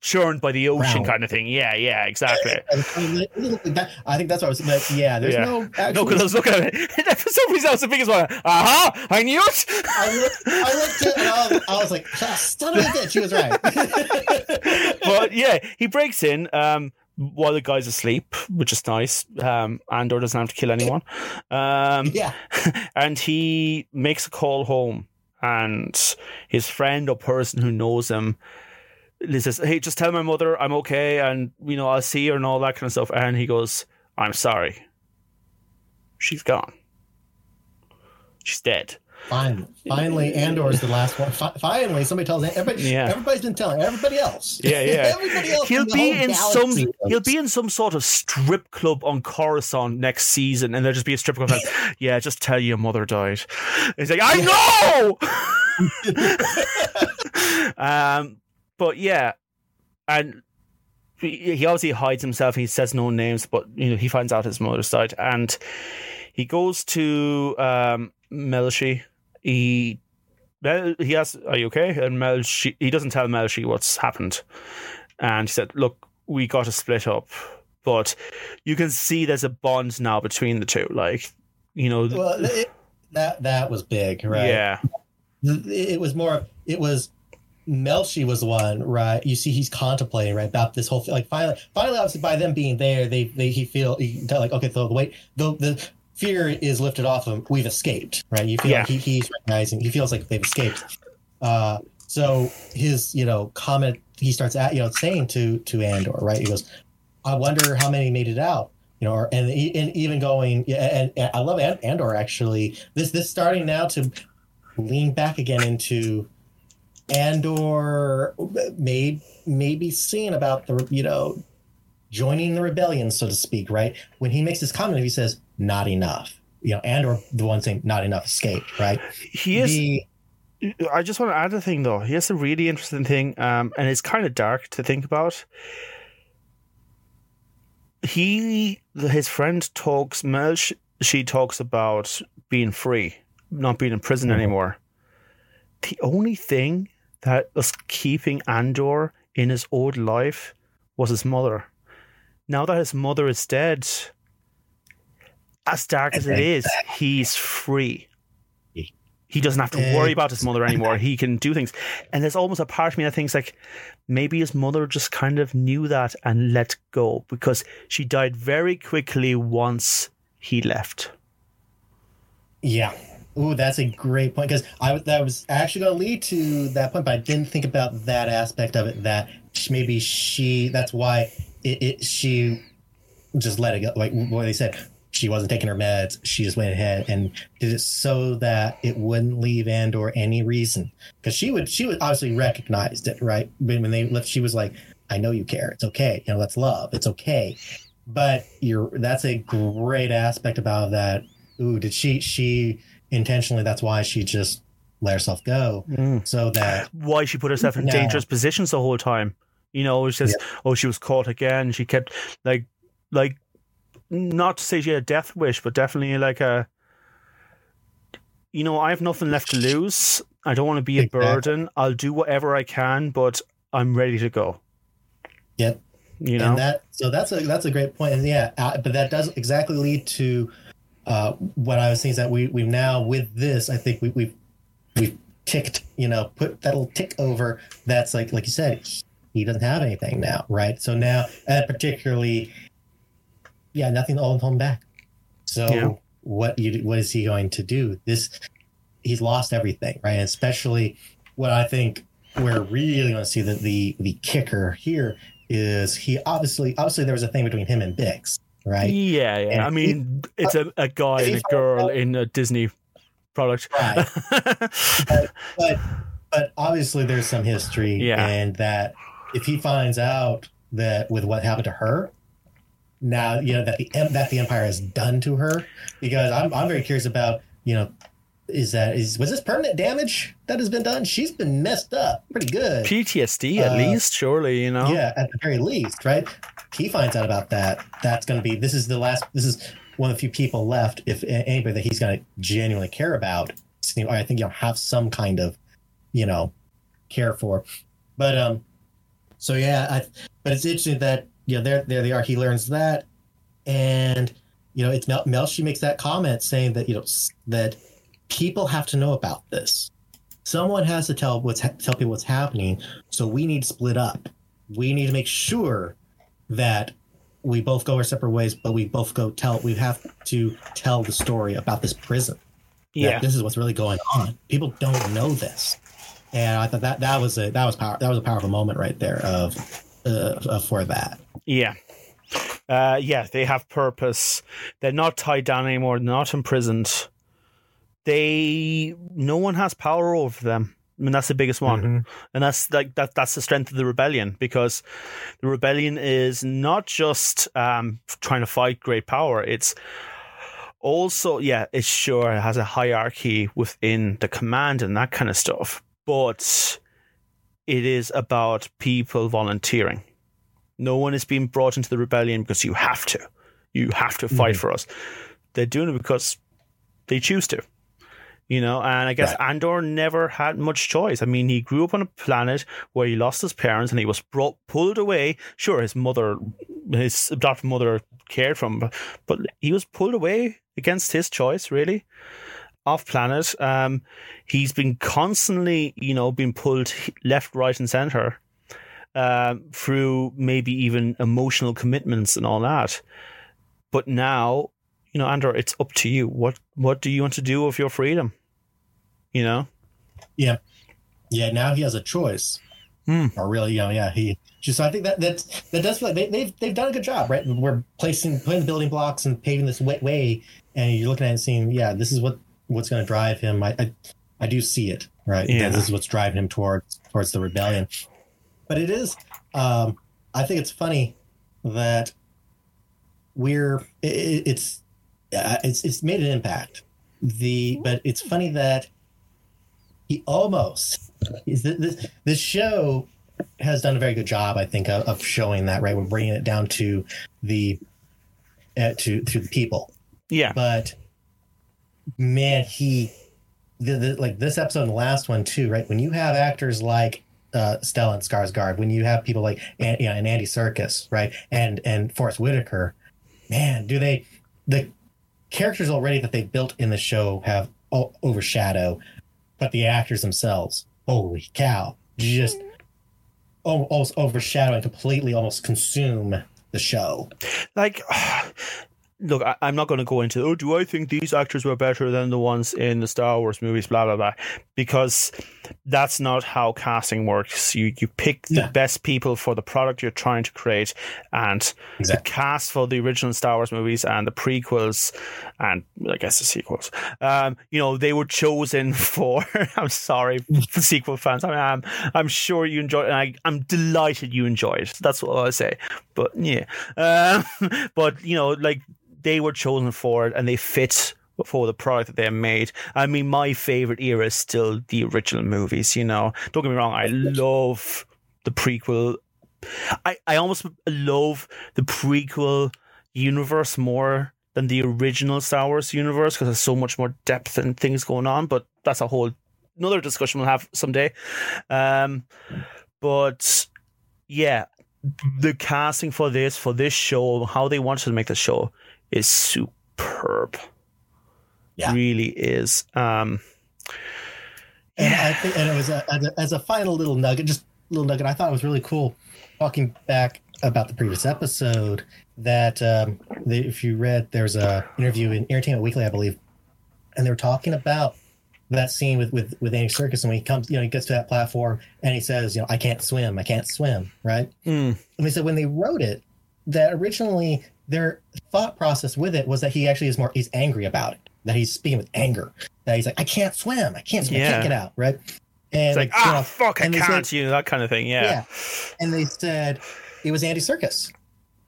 churned by the ocean Round. kind of thing. Yeah, yeah, exactly. It looked that- I think that's what I was. But yeah, there's Yeah. no. No, because I was looking at it. [LAUGHS] For some reason, I was the biggest one. Aha! Uh-huh, I knew it. I looked, I looked at, and I was, I was like, "Son of a bitch!" She was right. [LAUGHS] but yeah, he breaks in um, while the guy's asleep, which is nice. Um, Andor doesn't have to kill anyone. Um, yeah, [LAUGHS] and he makes a call home, and his friend or person who knows him he says, "Hey, just tell my mother I'm okay, and you know I'll see her and all that kind of stuff." And he goes, "I'm sorry, she's gone. She's dead." finally, finally, Andor's the last one. Fi- finally, somebody tells everybody. Yeah. everybody's been telling everybody else. Yeah, yeah. [LAUGHS] everybody else. He'll the be in some. He'll be in some sort of strip club on Coruscant next season, and there'll just be a strip club. Like, [LAUGHS] yeah, just tell you your mother died. He's like, I know. [LAUGHS] um, but yeah, and he obviously hides himself. He says no names, but you know he finds out his mother's died, and he goes to um, Melshi. He he asks, "Are you okay?" And Melshi he doesn't tell Melshi what's happened, and he said, "Look, we got to split up, but you can see there's a bond now between the two. Like, you know, Well, it, that that was big, right? yeah, It was more. It was. Melshi was the one, right? You see, he's contemplating, right, about this whole thing. Like, finally, finally, obviously, by them being there, they, they, he feel, he got like, okay, so the wait, the, the fear is lifted off him. We've escaped, right? You feel Yeah. like he, he's recognizing, he feels like they've escaped. Uh, so his, you know, comment, he starts at, you know, saying to to Andor, right? He goes, I wonder how many made it out, you know, or, and, and even going, yeah, and, and I love Andor actually. This this starting now to lean back again into Andor made maybe seeing about the you know joining the rebellion, so to speak, right? When he makes this comment, he says, "Not enough." You know, Andor, the one saying, "Not enough escaped," right? he is. The- I just want to add a thing though. He has a really interesting thing, um, and it's kind of dark to think about. He, his friend talks. Melshi talks about being free, not being in prison Mhm. anymore. The only thing that was keeping Andor in his old life was his mother. Now that his mother is dead, as dark as it is, he's free. He doesn't have to worry about his mother anymore. He can do things. And there's almost a part of me that thinks like maybe his mother just kind of knew that and let go because she died very quickly once he left. yeah. Ooh, that's a great point because I that was actually going to lead to that point, but I didn't think about that aspect of it. That maybe she that's why it, it she just let it go. Like what they said, she wasn't taking her meds. She just went ahead and did it so that it wouldn't leave Andor any reason because she would she would obviously recognized it right when, when they left. She was like, "I know you care. It's okay. You know, let's love. It's okay." But you're that's a great aspect about that. Ooh, did she she intentionally? That's why she just let herself go so that Why she put herself in No. dangerous positions the whole time. You know, it's just oh she was caught again. She kept like like not to say she had a death wish, but definitely like a you know, I have nothing left to lose. I don't want to be a Exactly. burden. I'll do whatever I can, but I'm ready to go. Yep. You know? and that so that's a that's a great point. point and yeah uh, but that does exactly lead to uh what i was saying is that we we now with this i think we, we've we've ticked you know put that little tick over that's like like you said he doesn't have anything now right? So now and particularly yeah nothing to hold him back. So Yeah. what you what is he going to do? This he's lost everything right? And especially what i think we're really going to see the, the the kicker here is he obviously obviously there was a thing between him and Bix, right? Yeah, yeah. And I mean, it's a, a guy and a girl out- in a Disney product. Right. [LAUGHS] But but obviously there's some history Yeah. and that if he finds out that with what happened to her. Now you know that the that the Empire has done to her, because I'm I'm very curious about you know is that is was this permanent damage that has been done? She's been messed up pretty good. PTSD at Uh, least, surely, you know. Yeah, at the very least, right? He finds out about that. That's going to be. This is the last. This is one of the few people left, if anybody that he's going to genuinely care about. I think you'll have some kind of, you know, care for. But um, so yeah, I. But it's interesting that you know there there they are. He learns that, and you know it's Mel. Melshi makes that comment saying that you know that people have to know about this. Someone has to tell what's ha- tell people what's happening. So we need to split up. We need to make sure that we both go our separate ways, but we both go tell. We have to tell the story about this prison. Yeah. this is what's really going on. People don't know this, and I thought that that was a that was power that was a powerful moment right there of uh, for that. Yeah. Uh, yeah, they have purpose. They're not tied down anymore, they're not imprisoned. They no one has power over them. I mean that's the biggest one. Mhm. And that's like that that's the strength of the rebellion because the rebellion is not just um trying to fight great power, it's also yeah, it sure has a hierarchy within the command and that kind of stuff. But it is about people volunteering. No one is being brought into the rebellion because you have to. You have to fight Mhm. for us. They're doing it because they choose to. You know, and I guess Andor never had much choice. I mean, he grew up on a planet where he lost his parents and he was brought, pulled away. Sure, his mother, his adopted mother cared for him, but, but he was pulled away against his choice, really, off planet. Um, he's been constantly, you know, being pulled left, right, and center um, through maybe even emotional commitments and all that. But now, you know, Andor, it's up to you. What what do you want to do with your freedom? You know? Yeah, Yeah. now he has a choice. Hmm. Or really, you know, yeah, he just. I think that that that does feel like they, they've they've done a good job, right? We're placing putting the building blocks and paving this way, way and you're looking at it and seeing, yeah, this is what what's going to drive him. I, I I do see it, right? Yeah. This is what's driving him towards towards the rebellion. But it is, um, I think it's funny that we're it, it's uh, it's it's made an impact. The but it's funny that he almost is th- this this show has done a very good job, I think, of, of showing that. Right, we're bringing it down to the uh, to to the people, Yeah. but man, he the, the, like this episode and the last one too. Right, when you have actors like uh, Stellan Skarsgård, when you have people like An- you know, and Andy Serkis, right, and and Forest Whitaker, man, do they the characters already that they built in the show have overshadow, but the actors themselves, holy cow, just al- almost overshadow and completely almost consume the show. Like, [SIGHS] look, I, I'm not going to go into, oh, do I think these actors were better than the ones in the Star Wars movies, blah, blah, blah, because that's not how casting works. You, you pick the No. best people for the product you're trying to create, and the cast for the original Star Wars movies and the prequels, and I guess the sequels, um, you know, they were chosen [LAUGHS] for, I'm sorry, the [LAUGHS] sequel fans. I mean, I'm, I'm sure you enjoyed it, and I, I'm delighted you enjoyed it. That's what I say. But yeah. [LAUGHS] Um, but, you know, like, they were chosen for it and they fit for the product that they made. I mean, my favorite era is still the original movies, you know. Don't get me wrong, I love the prequel. I, I almost love the prequel universe more than the original Star Wars universe because there's so much more depth and things going on, but that's a whole another discussion we'll have someday. Um, but yeah, the casting for this for this show, how they wanted to make the show, is superb. Yeah. really is. Um, And I think, and it was a, as, a, as a final little nugget, just little nugget. I thought it was really cool. Talking back about the previous episode, that um, the, if you read, there's a interview in Entertainment Weekly, I believe, and they were talking about that scene with with with Andy Serkis, and when he comes, you know, he gets to that platform and he says, you know, I can't swim, I can't swim, right? mm, And they said when they wrote it, that originally their thought process with it was that he actually is more he's angry about it, that he's speaking with anger, that he's like, I can't swim, I can't swim, I can't get out, right? And it's like you ah know, fuck, I can't, said- you know that kind of thing. Yeah, yeah. And they said it was Andy Serkis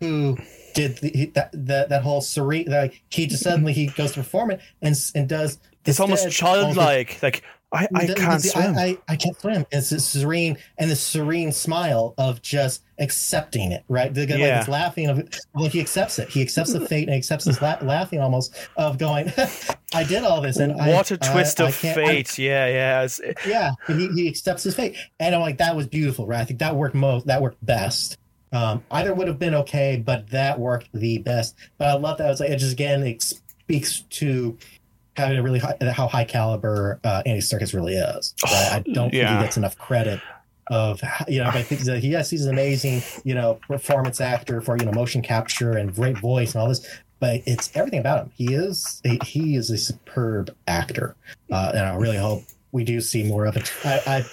who did the, he, that, that that whole serene. Like he just suddenly he goes to perform it and and does. It's almost instead all the- childlike. Like I, I the- can't the- swim. I, I, I can't swim. It's this serene and the serene smile of just accepting it, right? The guy Yeah. like it's laughing of well, he accepts it. He accepts the fate and accepts this la- laughing almost of going, [LAUGHS] I did all this and what a a twist of I- fate! yeah, yeah. It's- yeah, he, he accepts his fate, and I'm like, that was beautiful, right? I think that worked most. That worked best. Um, either would have been okay, but that worked the best. But I love that. It's like it just again it speaks to having a really high, how high caliber uh, Andy Serkis really is. [SIGHS] Right? I don't think he gets enough credit of you know. I think that he yes, he's an amazing you know performance actor for you know motion capture and great voice and all this. But it's everything about him. He is he, he is a superb actor, uh, and I really hope we do see more of it. I, I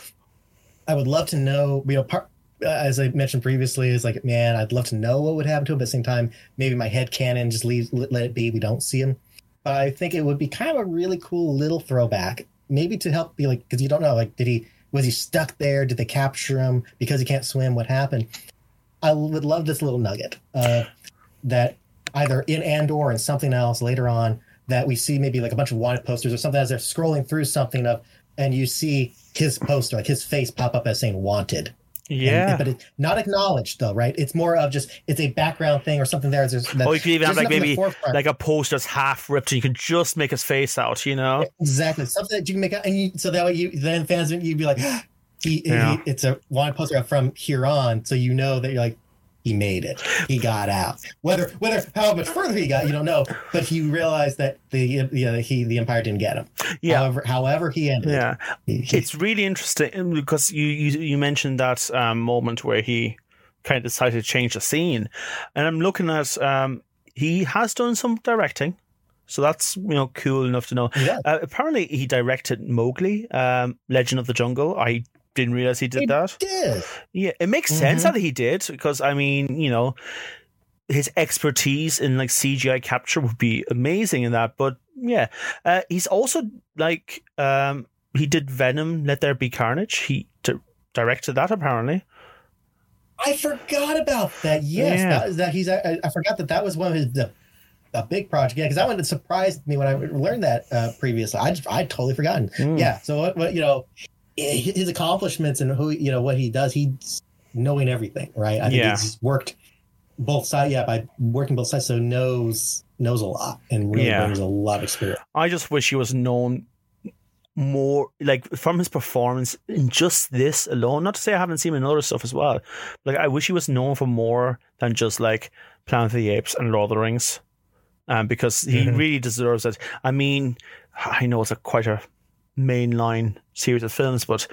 I would love to know, you know, part uh, as I mentioned previously, is like, man, I'd love to know what would happen to him. But at the same time, maybe my head canon just leave let, let it be. We don't see him. But I think it would be kind of a really cool little throwback, maybe to help be like, because you don't know, like, did he was he stuck there? Did they capture him because he can't swim? What happened? I would love this little nugget uh, that either in Andor or in something else later on that we see maybe like a bunch of wanted posters or something as they're scrolling through something of, and you see his poster, like his face pop up as saying wanted. And- yeah. but it's not acknowledged though, right? It's more of just it's a background thing or something there. There's, that, Or you could even have like nothing in the maybe like a poster that's half ripped, and you can just make his face out. You know? exactly something that you can make out, and you, so that way you then fans you'd be like, [GASPS] he, Yeah. he it's a wanted poster from here on, so you know that you're like. He made it. He got out. Whether whether how much further he got, you don't know. But he realized that the you know, he the Empire didn't get him. Yeah. However, however he ended. Yeah. he- he- It's really interesting because you you, you mentioned that um, moment where he kind of decided to change the scene, and I'm looking at um, he has done some directing, so that's you know cool enough to know. Yeah. Uh, apparently, he directed Mowgli, um, Legend of the Jungle. I didn't realize he did He that. did. Yeah, it makes sense Mhm. that he did because I mean, you know, his expertise in like CGI capture would be amazing in that. But yeah, uh, he's also like um, he did Venom, Let There Be Carnage. He di- directed that apparently. I forgot about that. Yes, Yeah. that, that he's. I, I forgot that that was one of his the, a big project. Yeah, because that one surprised me when I learned that uh, previously. I just I totally forgotten. Mm. Yeah. So what, what you know, his accomplishments and who you know what he does. He's knowing everything, right? I think Yeah. he's worked both sides. Yeah, by working both sides, so knows knows a lot and really Yeah. brings a lot of experience. I just wish he was known more like from his performance in just this alone. Not to say I haven't seen him in other stuff as well. Like I wish he was known for more than just like Planet of the Apes and Lord of the Rings. Um, because he Mhm. really deserves it. I mean, I know it's a quite a mainline series of films, but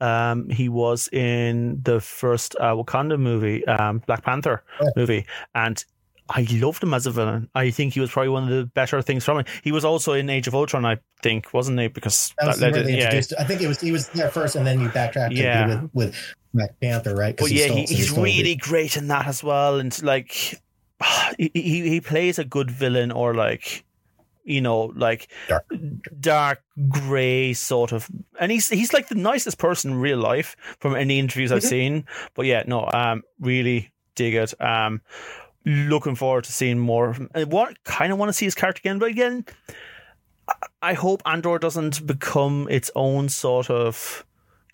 um, he was in the first uh, Wakanda movie, um, Black Panther Yeah. movie, and I loved him as a villain. I think he was probably one of the better things from it. He was also in Age of Ultron, I think, wasn't he? Because That was led it- yeah. I think it was he was there first, and then you backtracked Yeah. with, with Black Panther, right? but yeah, stole- he, he's the- really great in that as well. And like, [SIGHS] he, he he plays a good villain or like, you know, like Dark. dark gray sort of. And he's he's like the nicest person in real life from any interviews I've Mhm. seen. But yeah, no, um, really dig it. Um, looking forward to seeing more. of him. I want kind of want to see his character again, but again, I- I hope Andor doesn't become its own sort of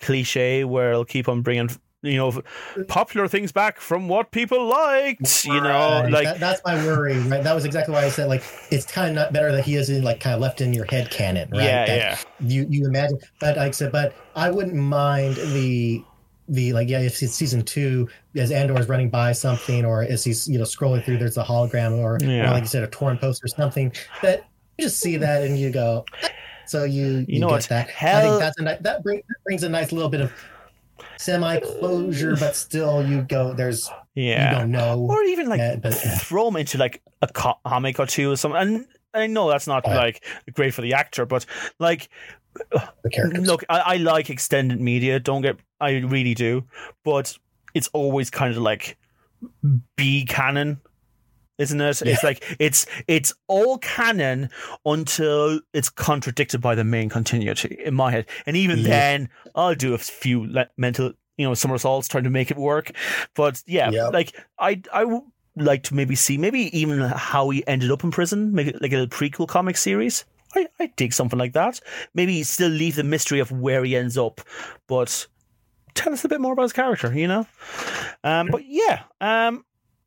cliche where it'll keep on bringing you know popular things back from what people liked you know Right. like That- that's my worry, right? That was exactly why I said like it's kind of not better that he is in like kind of left in your head canon, right? yeah That yeah You you imagine, but like I said, but I wouldn't mind the the like yeah, if it's season two as Andor is running by something, or as he's you know scrolling through, there's a hologram, or, or Yeah. like you said, a torn post or something that you just see that and you go. So you You know get what? that I think that's a ni- that brings that brings a nice little bit of semi closure, but still you go there's yeah you don't know. or even like Yeah, but- throw him into like a comic or two or something and I know that's not Oh, like great for the actor, but like, look, I, I like extended media. Don't get, I really do, but it's always kind of like B canon, isn't it? It's like it's it's all canon until it's contradicted by the main continuity in my head, and even Yeah. then, I'll do a few le- mental you know somersaults trying to make it work. But yeah, like I I would like to maybe see maybe even how he ended up in prison, it like a prequel comic series. I I dig something like that. Maybe still leave the mystery of where he ends up, but tell us a bit more about his character. You know, um, but yeah, um,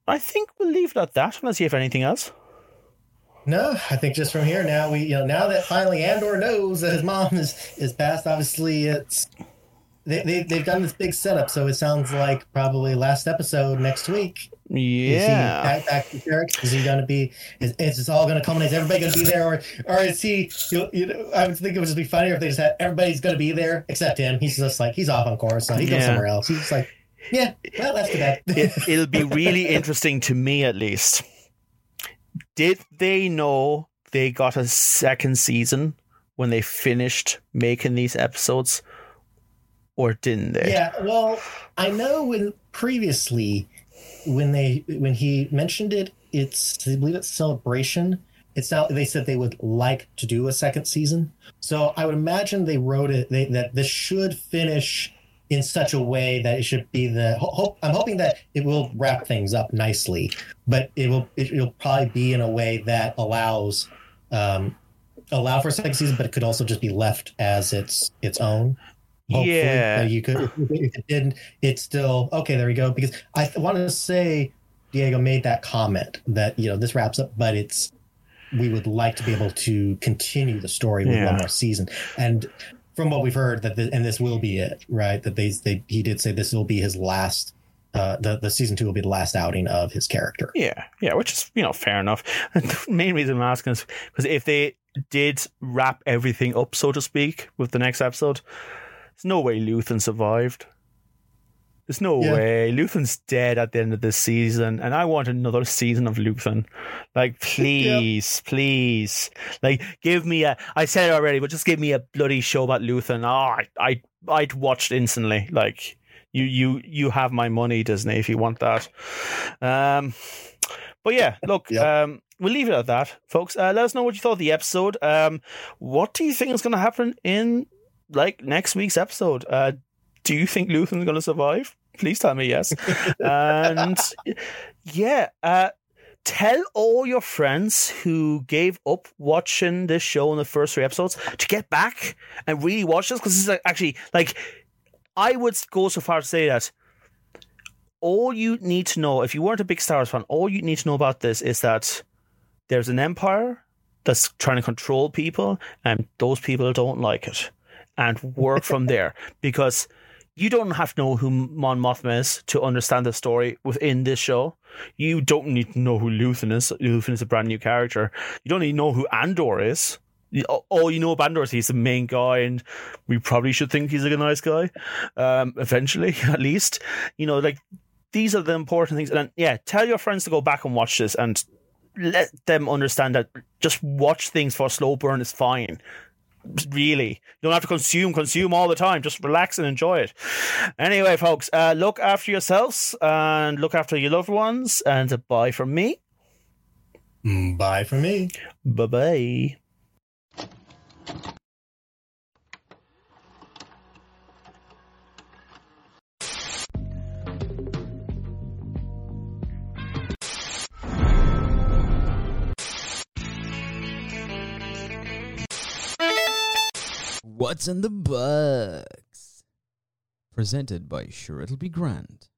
I think we'll leave it at that unless you have anything else. No, I think just from here now we you know now that finally Andor knows that his mom is is passed. Obviously, it's they, they they've done this big setup, so it sounds like probably last episode next week. Is he Yeah. back, back to Ferrix? Is he going to be? Is, is this all going to culminate? Is everybody going to be there, or or is he? You, you know, I would think it would just be funnier if they just had everybody's going to be there except him. He's just like he's off on course, so he goes Yeah. somewhere else. He's just like, yeah, well, that's too bad. [LAUGHS] it, it'll be really [LAUGHS] interesting to me at least. Did they know they got a second season when they finished making these episodes, or didn't they? Yeah, well, I know when previously when they when he mentioned it, it's I believe it's celebration. It's now they said they would like to do a second season. So I would imagine they wrote it they, that this should finish in such a way that it should be the hope. I'm hoping that it will wrap things up nicely, but it will it, it'll probably be in a way that allows um, allow for a second season, but it could also just be left as its its own. Hopefully. Yeah. You could. It didn't, it's still okay. There we go. Because I th- want to say Diego made that comment that you know this wraps up, but it's we would like to be able to continue the story with Yeah. one more season. And from what we've heard, that the, and this will be it, right? That they they he did say this will be his last. Uh, the the season two will be the last outing of his character. Yeah, yeah, which is you know fair enough. [LAUGHS] The main reason I'm asking is because if they did wrap everything up, so to speak, with the next episode, there's no way Luthen survived. There's no Yeah. way Luthen's dead at the end of this season, and I want another season of Luthen. Like, [LAUGHS] please, please, like, give me a. I said it already, but just give me a bloody show about Luthen. Oh, I, I, I'd watch it instantly. Like, you, you, you have my money, Disney, if you want that. Um, but yeah, [LAUGHS] look, Yep. um, we'll leave it at that, folks. Uh, let us know what you thought of the episode. Um, what do you think is going to happen in like next week's episode? Uh, do you think Luthen's going to survive? Please tell me yes. and yeah, uh, tell all your friends who gave up watching this show in the first three episodes to get back and really watch this because this is like, actually like I would go so far to say that all you need to know, if you weren't a big Star Wars fan, all you need to know about this is that there's an empire that's trying to control people, and those people don't like it, and work from [LAUGHS] there because you don't have to know who Mon Mothma is to understand the story within this show. You don't need to know who Luthen is. Luthen is a brand new character. You don't need to know who Andor is. All you know of Andor is he's the main guy, and we probably should think he's a nice guy. Um, eventually, [LAUGHS] at least, you know, like these are the important things. And yeah, tell your friends to go back and watch this, and let them understand that just watch things for a slow burn is fine. Really, you don't have to consume, consume all the time. Just relax and enjoy it. Anyway, folks, uh, look after yourselves and look after your loved ones. And bye from me. Mm, Bye from me. Bye bye. What's in the box? Presented by Sure It'll Be Grand.